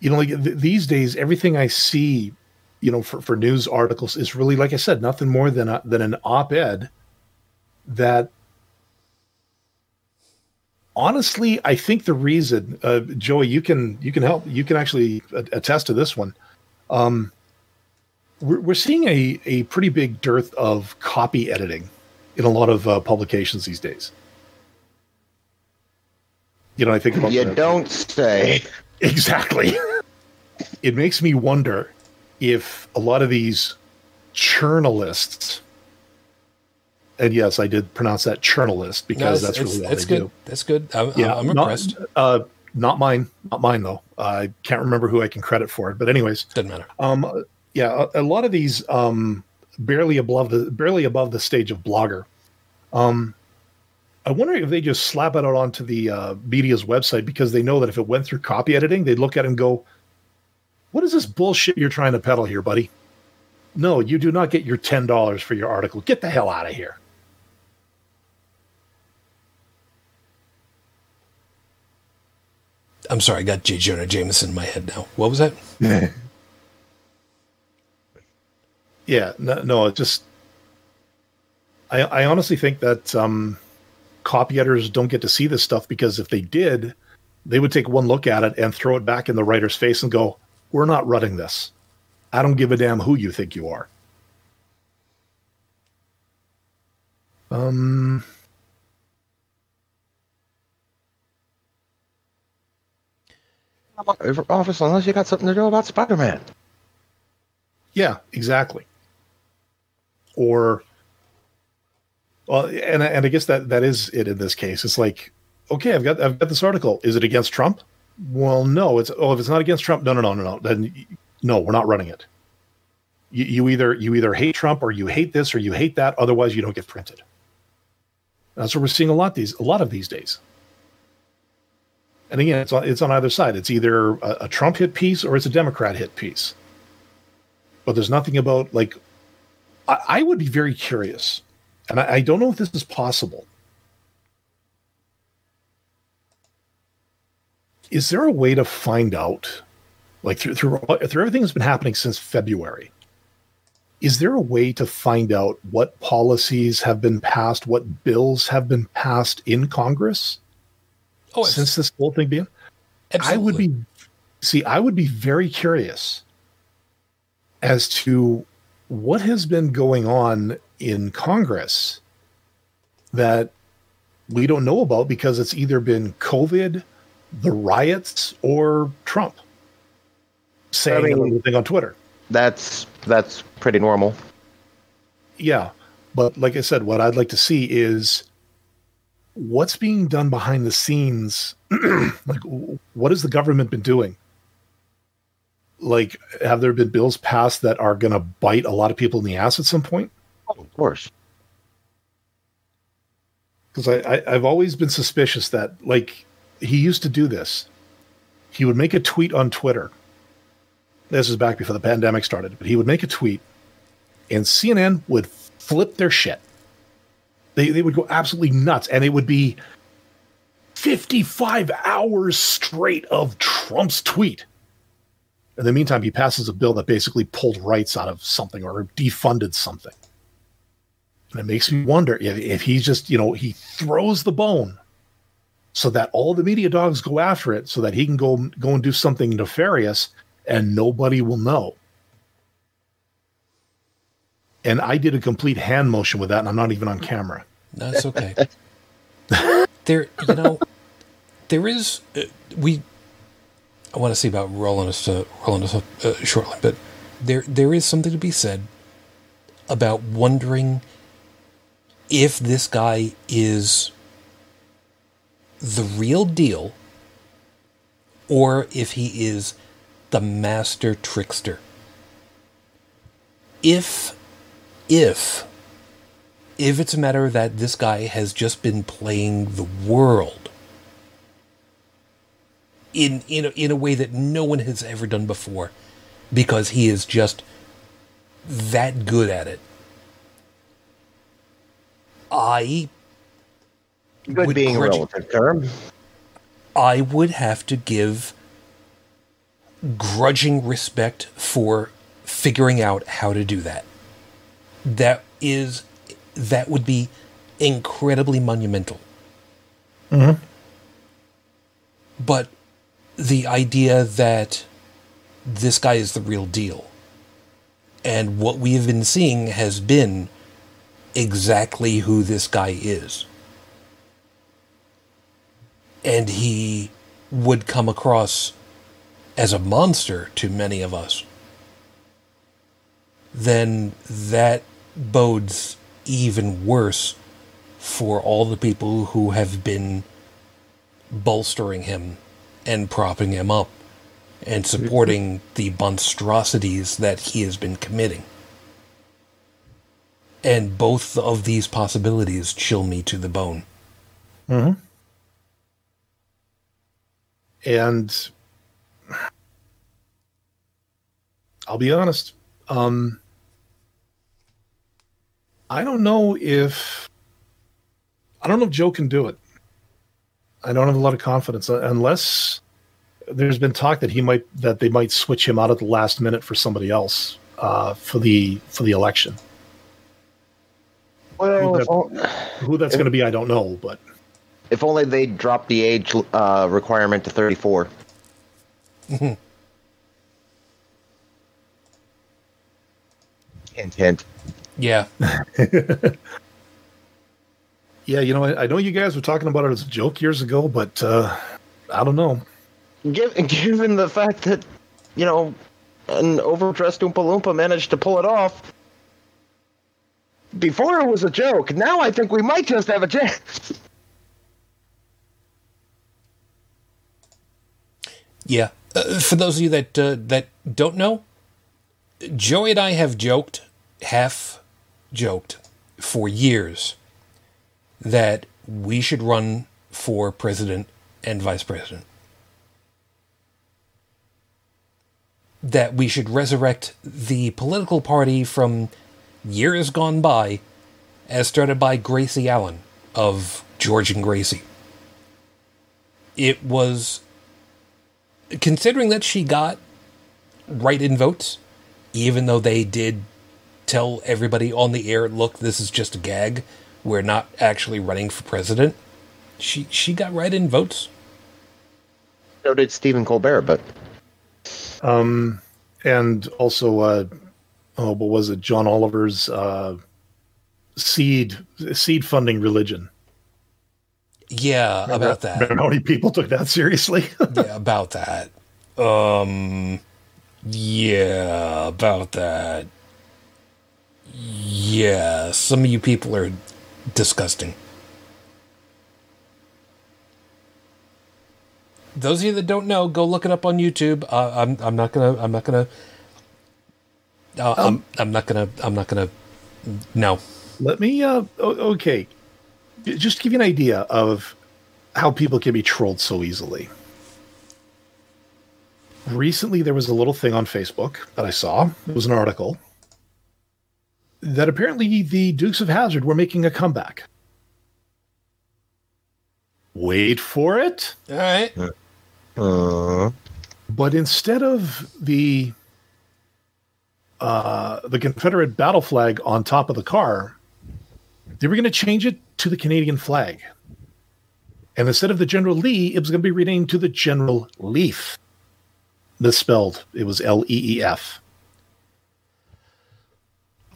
You know, like th- these days, everything I see, you know, for, for news articles is really, like I said, nothing more than a, than an op-ed that. Honestly, I think the reason, uh, Joey, you can you can help. You can actually attest to this one. Um, we're, we're seeing a, a pretty big dearth of copy editing in a lot of uh, publications these days. You know, I think about You the- don't say. exactly. it makes me wonder if a lot of these journalists, and yes, I did pronounce that journalist because No, that's really all it's they good. do. That's good. I'm, Yeah, I'm not- impressed. uh, not mine, not mine though. I can't remember who I can credit for it, but anyways, Doesn't matter. um, yeah, a, a lot of these um, barely above the barely above the stage of blogger. Um, I wonder if they just slap it out onto the uh, media's website because they know that if it went through copy editing, they'd look at it and go, "What is this bullshit you're trying to peddle here, buddy? No, you do not get your ten dollars for your article. Get the hell out of here." I'm sorry. I got J. Jonah Jameson in my head now. What was that? Yeah, no, no it just. I, I honestly think that um, copy editors don't get to see this stuff because if they did, they would take one look at it and throw it back in the writer's face and go, "We're not running this. I don't give a damn who you think you are." Um, Over office unless you got something to do about Spider Man. yeah, exactly. Or, well, and and I guess that that is it in this case. It's like, okay, I've got I've got this article. Is it against Trump? Well, no. It's oh, if it's not against Trump, no, no, no, no, no. Then no, we're not running it. You, you either you either hate Trump or you hate this or you hate that. Otherwise, you don't get printed. That's what we're seeing a lot these a lot of these days. And again, it's on, it's on either side. It's either a, a Trump hit piece or it's a Democrat hit piece. But there's nothing about like I, I would be very curious, and I, I don't know if this is possible. Is there a way to find out, like through through, through everything that's been happening since February? Is there a way to find out what policies have been passed, what bills have been passed in Congress Oh, since this whole thing began? I would be see, I would be very curious as to what has been going on in Congress that we don't know about because it's either been COVID, the riots, or Trump saying I mean- everything on Twitter. That's that's pretty normal. Yeah. But like I said, what I'd like to see is what's being done behind the scenes. like, what has the government been doing? Like, have there been bills passed that are going to bite a lot of people in the ass at some point? Oh, of course. Because I, I, I've always been suspicious that, like, he used to do this. He would make a tweet on Twitter. This is back before the pandemic started, but he would make a tweet, and CNN would flip their shit. They, they would go absolutely nuts, and it would be 55 hours straight of Trump's tweet. In the meantime, he passes a bill that basically pulled rights out of something or defunded something. And it makes me wonder if, if he's just, you know, he throws the bone so that all the media dogs go after it so that he can go go and do something nefarious and nobody will know. And I did a complete hand motion with that, and I'm not even on camera. That's okay. there, you know, there is uh, we. I want to see about rolling us rolling us up uh, shortly, but there there is something to be said about wondering if this guy is the real deal or if he is the master trickster. If, if, if it's a matter that this guy has just been playing the world in in a, in a way that no one has ever done before, because he is just that good at it. I Good Would being a relative term. I would have to give grudging respect for figuring out how to do that. That is that would be incredibly monumental. Mm-hmm. But the idea that this guy is the real deal and what we have been seeing has been exactly who this guy is. And he would come across as a monster to many of us, then that bodes even worse for all the people who have been bolstering him and propping him up and supporting the monstrosities that he has been committing. And both of these possibilities chill me to the bone. Hmm. and I'll be honest. Um, I don't know if I don't know if Joe can do it. I don't have a lot of confidence uh, unless there's been talk that he might that they might switch him out at the last minute for somebody else uh, for the for the election. Well, if, that- o- Who that's going to be, I don't know, but if only they dropped the age uh, requirement to 34. hint, hint. Yeah. yeah, you know, I, I know you guys were talking about it as a joke years ago, but uh, I don't know. Giv given the fact that, you know, an overdressed Oompa Loompa managed to pull it off, before it was a joke, now I think we might just have a chance. Yeah. Uh, for those of you that uh, that don't know, Joey and I have joked, half joked, for years that we should run for president and vice president. That we should resurrect the political party from years gone by, as started by Gracie Allen of George and Gracie. It was considering that she got write-in votes, even though they did tell everybody on the air, "Look, this is just a gag. We're not actually running for president." She she got right in votes. So did Stephen Colbert, but Um, and also, uh, oh, what was it? John Oliver's uh, seed seed funding religion. Yeah, about that. Remember how many people took that seriously? yeah, about that. Um, yeah, about that. Yeah, some of you people are disgusting. Those of you that don't know, go look it up on YouTube. Uh, I'm I'm not gonna I'm not gonna. Uh, I'm I'm not gonna I'm not gonna. No. Let me. Uh, okay, just to give you an idea of how people can be trolled so easily. Recently, there was a little thing on Facebook that I saw. It was an article that apparently the Dukes of Hazzard were making a comeback. Wait for it. All right. uh, But instead of the uh, the Confederate battle flag on top of the car, they were going to change it to the Canadian flag. And instead of the General Lee, it was going to be renamed to the General Leaf. Misspelled. It was L E E F.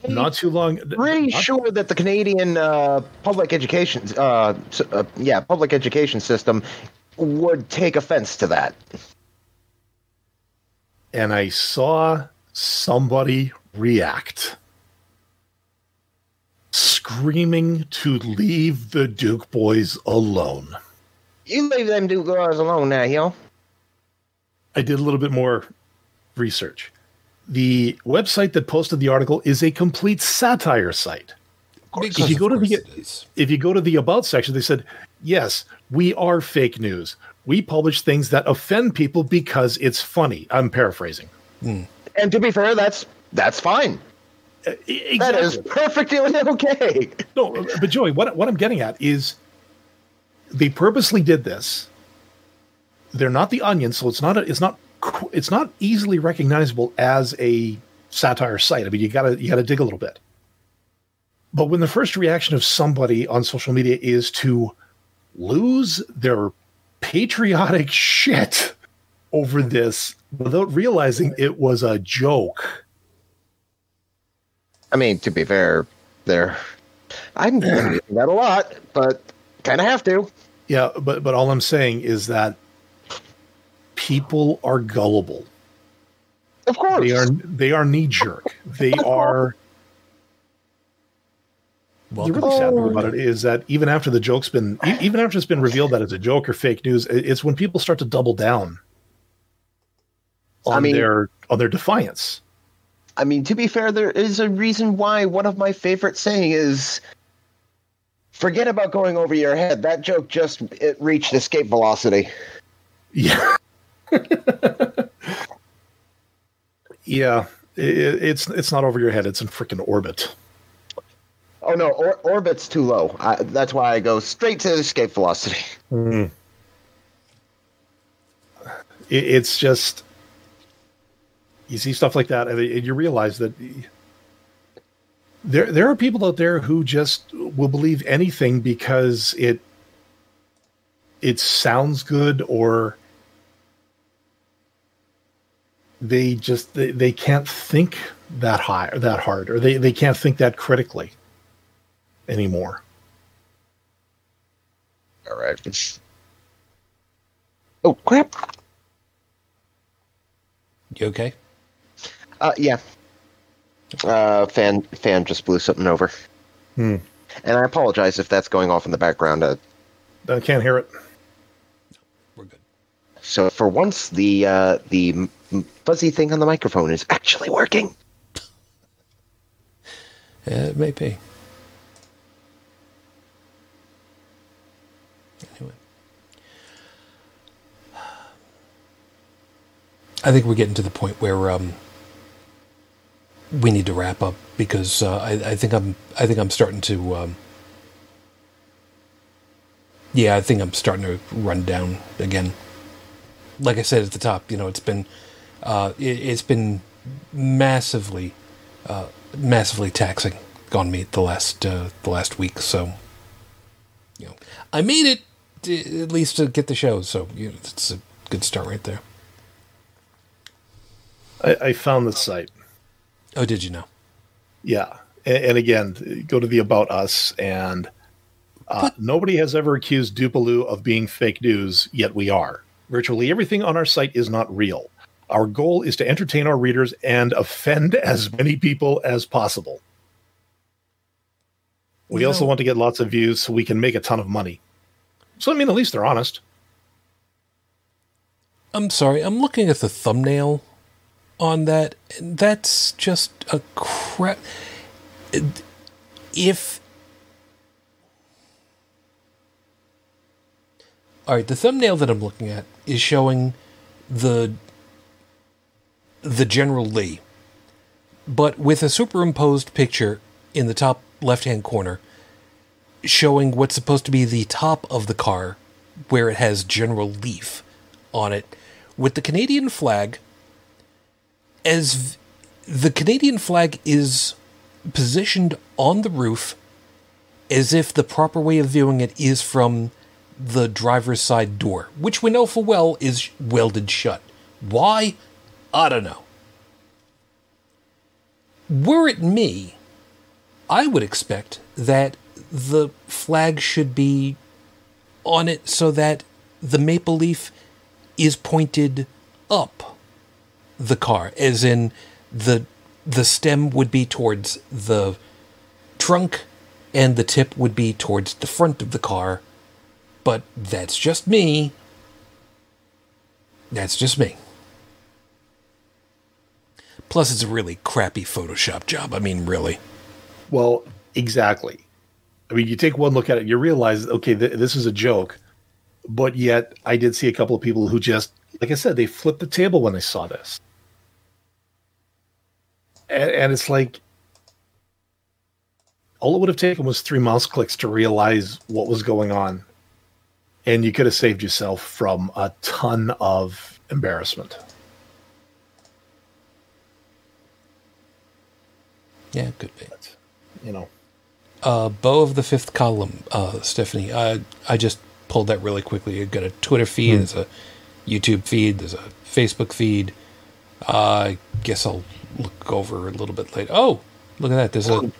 Not too long. pretty not- sure that the Canadian uh, public education, uh, uh, yeah, public education system would take offense to that. and I saw somebody react. screaming to leave the Duke boys alone. You leave them Duke girls alone now, yo. I did a little bit more research. The website that posted the article is a complete satire site. Because If you go to the it is. if you go to the about section, they said, yes, we are fake news. We publish things that offend people because it's funny. I'm paraphrasing. Hmm. And to be fair, that's that's fine. Uh, e- That is perfectly okay. No, but Joey, what what I'm getting at is they purposely did this. They're not the onion, so it's not a, it's not qu- it's not easily recognizable as a satire site. I mean, you gotta you gotta dig a little bit. But when the first reaction of somebody on social media is to lose their patriotic shit over this without realizing it was a joke. I mean, to be fair, there. I'm doing that a lot, but kind of have to. Yeah, but but all I'm saying is that people are gullible. Of course. They are they are knee jerk. They are. The really sad thing about it oh. is that even after the joke's been, even after it's been revealed that it's a joke or fake news, it's when people start to double down on I mean- their on their defiance. I mean, to be fair, there is a reason why one of my favorite saying is forget about going over your head. That joke just it reached escape velocity. Yeah. yeah, i- i- it's it's not over your head. It's in freaking orbit. Oh no, or- orbit's too low. I, that's why I go straight to escape velocity. Hmm. It, it's just you see stuff like that, and and you realize that there there are people out there who just will believe anything because it it sounds good or they just they, they can't think that high or that hard or they, they can't think that critically anymore All right. Oh crap! You okay? Uh, yeah. Uh, fan fan just blew something over. Hmm. And I apologize if that's going off in the background. Uh, i can't hear it We're good. So for once, the uh, the fuzzy thing on the microphone is actually working. Yeah, it may be. Anyway. I think we're getting to the point where um, we need to wrap up because uh, I, I think I'm I think I'm starting to um, yeah I think I'm starting to run down again. Like I said at the top, you know, it's been uh, it, it's been massively uh, massively taxing on me the last uh, the last week. So, you know, I made it to, at least to get the show. So, you know, it's a good start right there. I, I found the site Oh, did you know? Yeah, and, and again, go to the about us, and uh, nobody has ever accused Dupaloo of being fake news, yet we are. Virtually everything on our site is not real. Our goal is to entertain our readers and offend as many people as possible. We You also want to get lots of views so we can make a ton of money. So I mean, at least they're honest. I'm sorry. I'm looking at the thumbnail on that. That's just a crap. If all right, the thumbnail that I'm looking at is showing the the General Lee, but with a superimposed picture in the top left-hand corner showing what's supposed to be the top of the car where it has General Leaf on it with the Canadian flag as the Canadian flag is positioned on the roof as if the proper way of viewing it is from the driver's side door, which we know full well is welded shut. Why? I don't know. Were it me, I would expect that the flag should be on it so that the maple leaf is pointed up the car, as in the the stem would be towards the trunk and the tip would be towards the front of the car. But that's just me. That's just me. Plus, it's a really crappy Photoshop job. I mean, really. Well, exactly. I mean, you take one look at it, you realize, okay, th- this is a joke. But yet, I did see a couple of people who just, like I said, they flipped the table when they saw this. And, and it's like, all it would have taken was three mouse clicks to realize what was going on. And you could have saved yourself from a ton of embarrassment. Yeah, could be. But, you know, Uh, Beau of the fifth column, uh, Stephanie. I I just pulled that really quickly. You've got a Twitter feed, there's a YouTube feed, there's a Facebook feed. Uh, I guess I'll look over a little bit later. Oh, look at that. There's a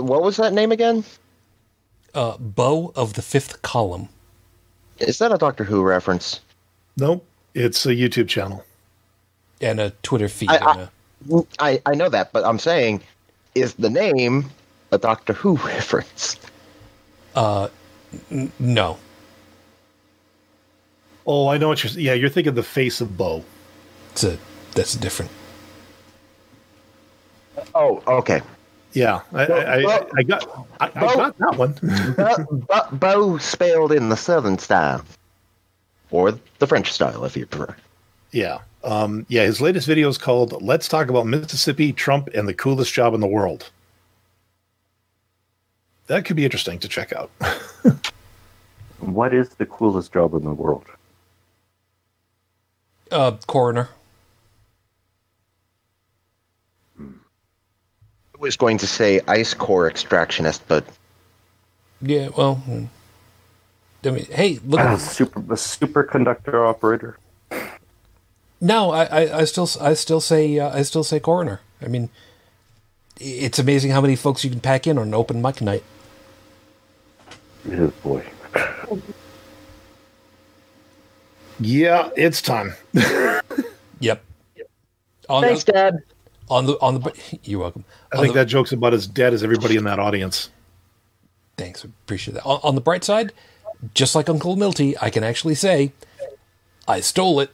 What was that name again? Uh, Beau of the fifth column. Is that a Doctor Who reference? nope, it's a YouTube channel. and a Twitter feed. I- and I- a, I, I know that, but I'm saying, is the name a Doctor Who reference? n- no, Oh, I know what you're. Yeah, you're thinking the face of Boe. it's a that's different. Oh, okay. Yeah, I, I, I, Well- I got, I, I got that one. Bo, Bo, Bo spelled in the Southern style, or the French style, if you prefer. yeah, um, yeah. His latest video is called "Let's Talk About Mississippi, Trump, and the Coolest Job in the World." That could be interesting to check out. What is the coolest job in the world? Uh, coroner. Was going to say ice core extractionist, but Yeah, well, hmm. I mean, hey, look. A super a superconductor operator. no, I, I, I still, I still say, uh, I still say coroner. I mean, it's amazing how many folks you can pack in on an open mic night. Oh boy. yeah, it's time. Yep. On thanks, Dad. On the on the you're welcome. I On think the- that joke's about as dead as everybody in that audience. Thanks, appreciate that. On, on the bright side, just like Uncle Milty, I can actually say I stole it.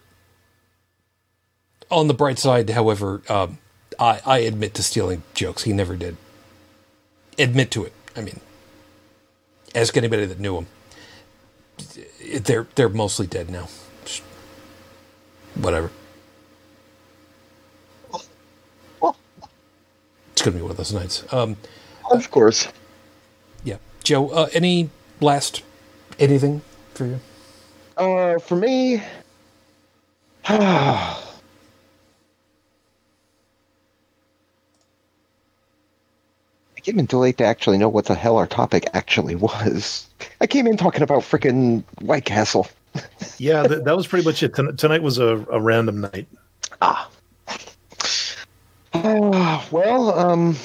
On the bright side, however, um, I, I admit to stealing jokes. He never did. Admit to it. I mean, ask anybody that knew him. They're they're mostly dead now. Just whatever. It's gonna be one of those nights. Um, Of course. yeah, Joe. Uh, any last anything for you? Uh, for me, I came in too late to actually know what the hell our topic actually was. I came in talking about freaking White Castle. Yeah, th- that was pretty much it. Ton- tonight was a, a random night. Ah. Ah, well, um.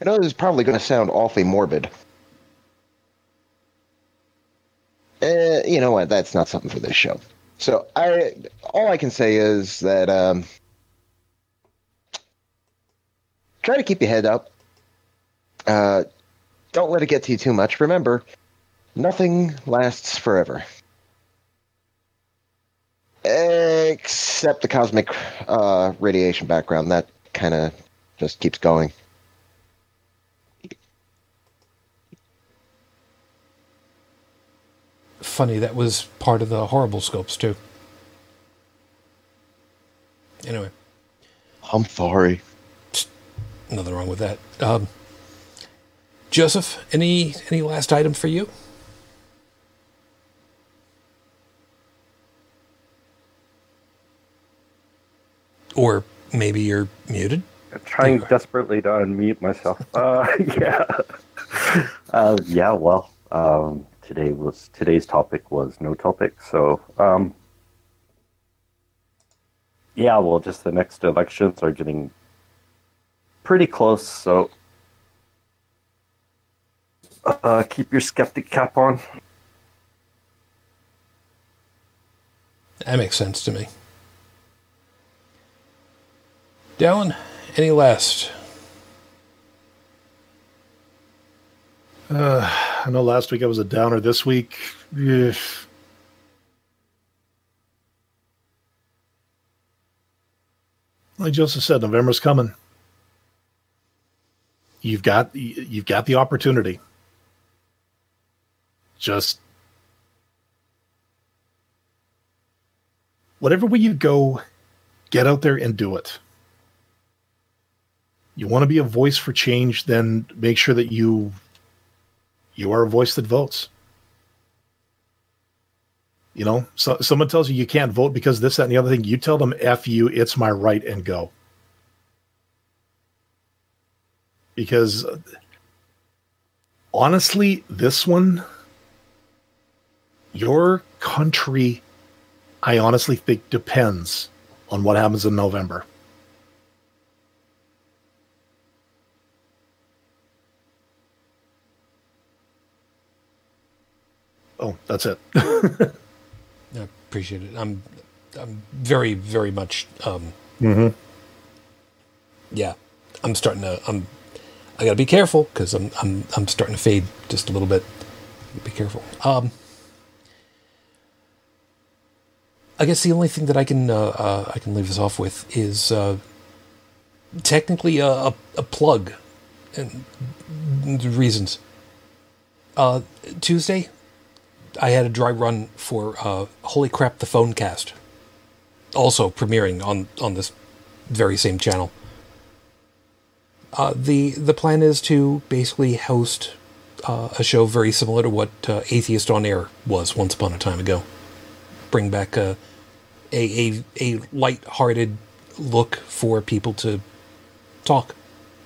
I know this is probably going to sound awfully morbid. Uh, you know what? That's not something for this show. So I, all I can say is that um, try to keep your head up. Uh, don't let it get to you too much. Remember, nothing lasts forever except the cosmic uh, radiation background. That kind of just keeps going. Funny, that was part of the horrible scopes too. Anyway, I'm sorry. nothing wrong with that. Um, Joseph, any any last item for you? Or maybe you're muted. trying Yeah. desperately to unmute myself. Uh, yeah. Uh, yeah. Well, um, today was today's topic was no topic. So, um, yeah. Well, just the next elections are getting pretty close. So, uh, keep your skeptic cap on. That makes sense to me. Dallin, any last? I know last week I was a downer. This week, eh. like Joseph said, November's coming. You've got you've got the opportunity. Just whatever way you go, get out there and do it. You want to be a voice for change, then make sure that you you are a voice that votes. You know, so someone tells you you can't vote because this, that, and the other thing. You tell them, F you, it's my right, and go. Because honestly, this one, your country, I honestly think depends on what happens in November. Oh, that's it. I appreciate it. I'm, I'm very, very much. Um, mm-hmm. Yeah, I'm starting to. I'm. I gotta be careful because I'm. I'm. I'm starting to fade just a little bit. Be careful. Um. I guess the only thing that I can uh, uh, I can leave this off with is uh, technically a, a, a plug, and reasons. Uh, Tuesday, I had a dry run for uh, Holy Crap the Vlogcast, also premiering on on this very same channel. Uh, the the plan is to basically host uh, a show very similar to what uh, Atheist on Air was once upon a time ago. Bring back a a a, a light-hearted look for people to talk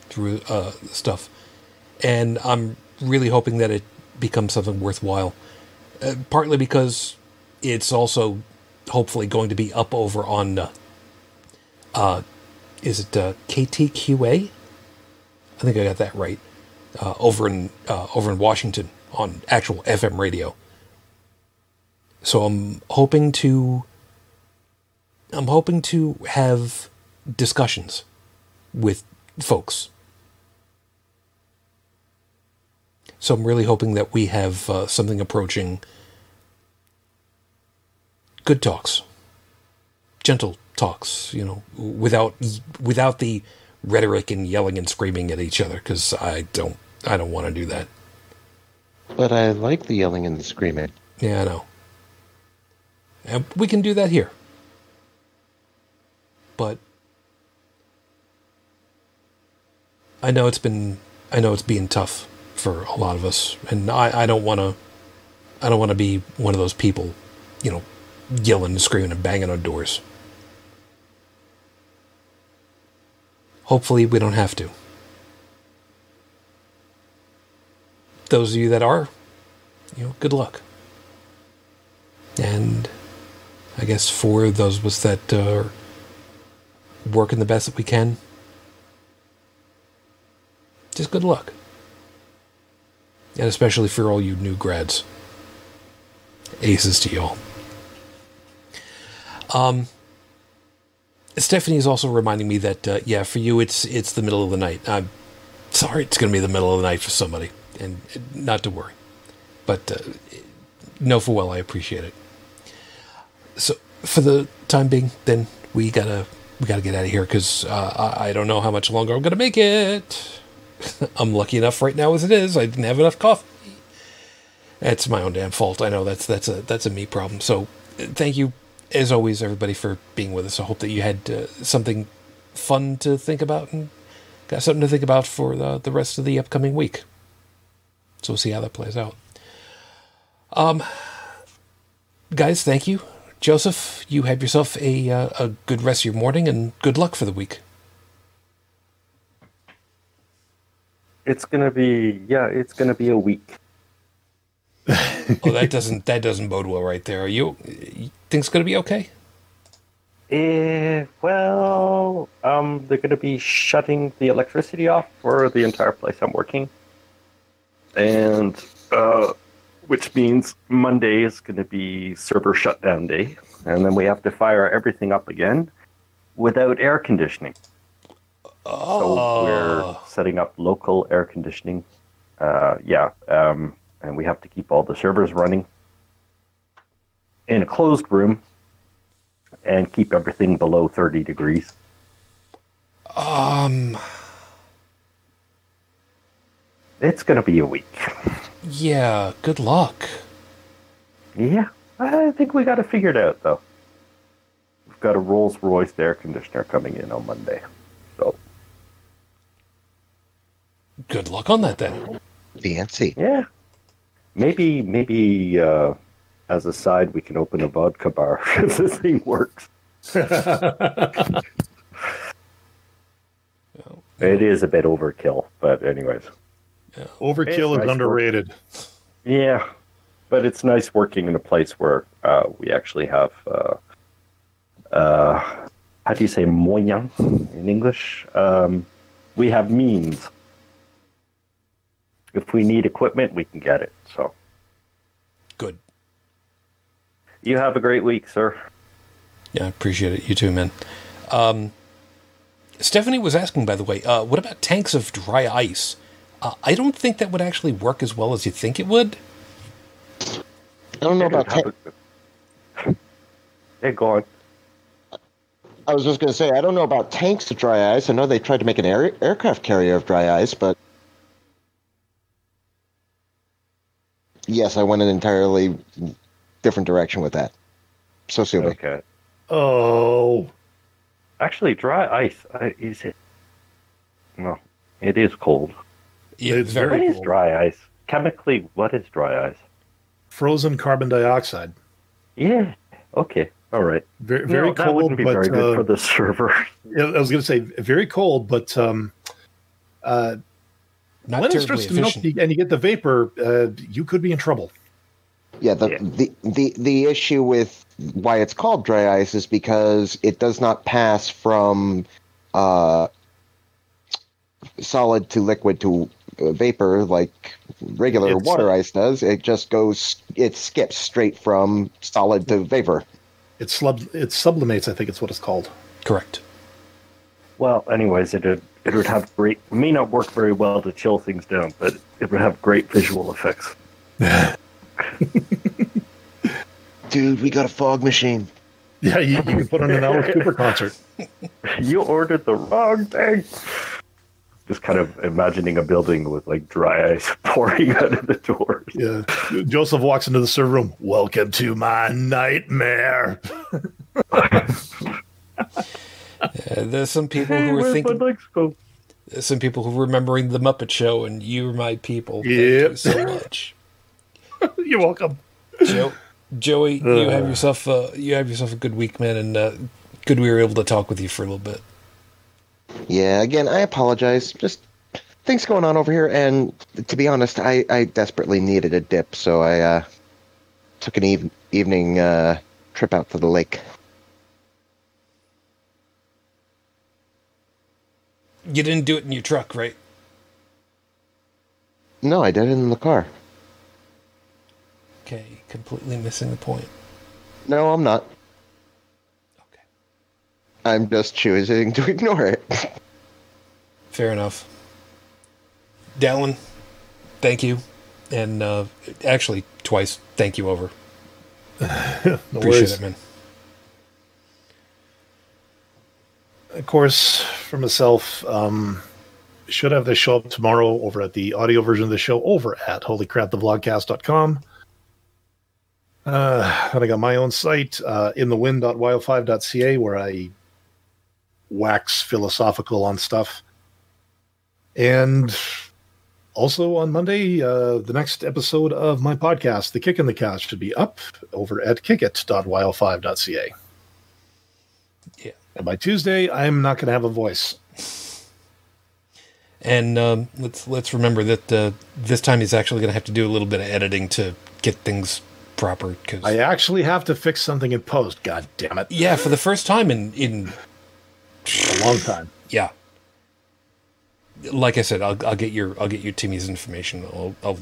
through uh, stuff, and I'm really hoping that it becomes something worthwhile. Uh, partly because it's also hopefully going to be up over on uh, uh is it uh, KTQA? I think I got that right. Uh, over in uh, over in Washington on actual FM radio. So I'm hoping to I'm hoping to have discussions with folks So I'm really hoping that we have uh, something approaching good talks, gentle talks, you know, without without the rhetoric and yelling and screaming at each other because I don't I don't want to do that. But I like the yelling and the screaming. Yeah, I know. And we can do that here. But I know it's been I know it's being tough for a lot of us, and I, I don't want to. I don't want to be one of those people, you know, yelling and screaming and banging on doors. Hopefully, we don't have to. Those of you that are, you know, good luck. And I guess for those of us that uh, are working the best that we can, just good luck and especially for all you new grads. Aces to y'all. Um, Stephanie is also reminding me that uh, yeah, for you it's it's the middle of the night. I'm sorry, it's going to be the middle of the night for somebody, and not to worry, but uh, know for well I appreciate it. So for the time being, then we gotta we gotta get out of here because uh, I, I don't know how much longer I'm gonna make it. I'm lucky enough right now as it is. I didn't have enough coffee. That's my own damn fault. I know that's that's a that's a me problem. So thank you as always everybody for being with us. I hope that you had uh, something fun to think about and got something to think about for the, the rest of the upcoming week. So we'll see how that plays out. Um guys, thank you. Joseph, you have yourself a uh, a good rest of your morning and good luck for the week. It's gonna be yeah, it's gonna be a week. oh, that doesn't that doesn't bode well right there. Are you, you think it's gonna be okay? Eh, well, um, they're gonna be shutting the electricity off for the entire place I'm working, and uh, which means Monday is gonna be server shutdown day, and then we have to fire everything up again without air conditioning. So we're setting up local air conditioning. Uh, yeah, um, and we have to keep all the servers running in a closed room and keep everything below 30 degrees. Um, It's going to be a week. yeah, good luck. Yeah, I think we got to figure it out, though. We've got a Rolls Royce air conditioner coming in on Monday. So, Good luck on that then. Fancy. yeah. Maybe, maybe uh, as a side, we can open a vodka bar if this thing works. It is a bit overkill, but, anyways. Overkill It's is nice underrated. Yeah, but it's nice working in a place where uh, we actually have. Uh, uh, how do you say moyen in English? Um, we have means. If we need equipment, we can get it. So Good. you have a great week, sir. Yeah, I appreciate it. You too, man. Um, Stephanie was asking, by the way, uh, what about tanks of dry ice? Uh, I don't think that would actually work as well as you think it would. I don't know about. tanks. Ta- a- yeah, go on. I was just going to say I don't know about tanks of dry ice. I know they tried to make an air- aircraft carrier of dry ice, but yes, I went an entirely different direction with that. So sue. Okay. Oh, Actually, dry ice. I, is it? No, it is cold. Yeah, It's very. What very is cold. dry ice? Chemically, what is dry ice? frozen carbon dioxide. Yeah. Okay. All right. Very, No, very that cold, wouldn't be but very good uh, for the server. yeah, I was going to say very cold, but um, uh, Not when it's terribly just enough efficient. and you get the vapor, uh, you could be in trouble. Yeah, the, Yeah. the the the issue with why it's called dry ice is because it does not pass from uh, solid to liquid to uh, vapor like regular It's, water uh, ice does. It just goes, it skips straight from solid to vapor. It slub, it sublimates. I think it's what it's called. Correct. Well, anyways, it would it would have great. It may not work very well to chill things down, but it would have great visual effects. Dude, we got a fog machine. Yeah, you, you can put on an Alice Cooper concert. You ordered the wrong thing. Just kind of imagining a building with like dry ice pouring out of the doors. Yeah, Joseph walks into the server room. Welcome to my nightmare. Uh, there's some people who are Where's my thinking, legs go? there's some people who are remembering the Muppet Show, and you're my people. Thank you so much, You're welcome. Joe. Joey, you have yourself uh, you have yourself a good week, man, and uh, good we were able to talk with you for a little bit. Yeah, again, I apologize. Just things going on over here, and to be honest, I, I desperately needed a dip, so I uh, took an eve- evening uh, trip out to the lake. You didn't do it in your truck, right? No, I did it in the car. Okay, completely missing the point. No, I'm not. Okay, I'm just choosing to ignore it. fair enough. Dallin, thank you, and uh, actually twice, thank you over. No Appreciate worries. it, man. Of course, for myself, um, should have this show up tomorrow over at the audio version of the show over at holycrapthevlogcast.com. Uh, and I got my own site, uh, inthewind.wild5.ca, where I wax philosophical on stuff. And also on Monday, uh, the next episode of my podcast, The Kick in the Cast, should be up over at kickit.wild5.ca. And by Tuesday, I'm not going to have a voice. And um, let's let's remember that uh, this time he's actually going to have to do a little bit of editing to get things proper. Because I actually have to fix something in post. God damn it. yeah, for the first time in in A long time. yeah, like I said, I'll I'll get your I'll get you Timmy's information. I'll, I'll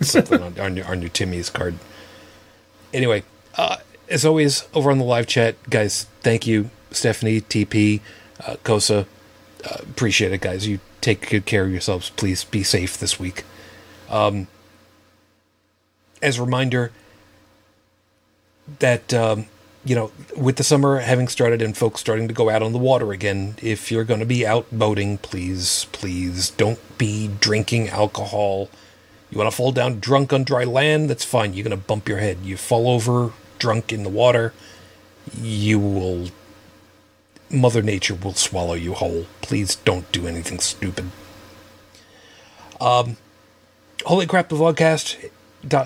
something on, on your on your Timmy's card. Anyway, uh, as always, over on the live chat, guys, thank you, Stephanie, TP, uh, Kosa, uh, appreciate it, guys. You take good care of yourselves. Please be safe this week. Um, as a reminder, that um, you know, with the summer having started and folks starting to go out on the water again, if you're going to be out boating, please, please don't be drinking alcohol. You want to fall down drunk on dry land? That's fine. You're going to bump your head. You fall over drunk in the water, you will. Mother Nature will swallow you whole. Please don't do anything stupid. Um, Holy Crap, the Vlogcast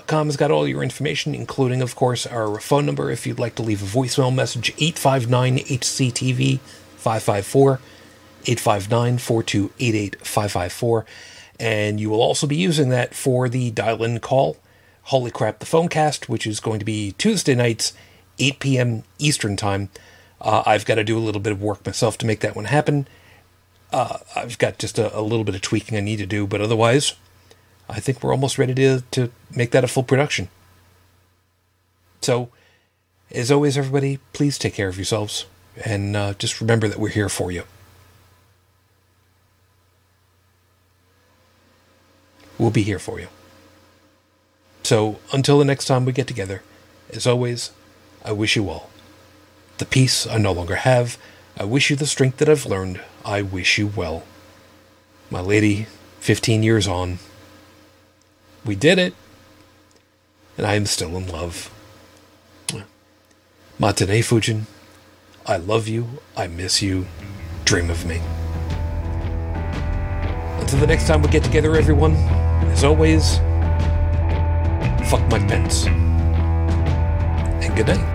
com has got all your information, including, of course, our phone number if you'd like to leave a voicemail message 859 HCTV 554 859 4288 554. And you will also be using that for the dial in call, Holy Crap the Phonecast, which is going to be Tuesday nights, 8 p.m. Eastern Time. Uh, I've got to do a little bit of work myself to make that one happen. Uh, I've got just a, a little bit of tweaking I need to do, but otherwise, I think we're almost ready to, to make that a full production. So, as always, everybody, please take care of yourselves and uh, just remember that we're here for you. We'll be here for you. So, until the next time we get together, as always, I wish you all the peace I no longer have. I wish you the strength that I've learned. I wish you well. My lady, 15 years on, we did it. And I am still in love. Matane Fujin, I love you. I miss you. Dream of me. Until the next time we get together, everyone, as always, fuck Mike Pence. And good night.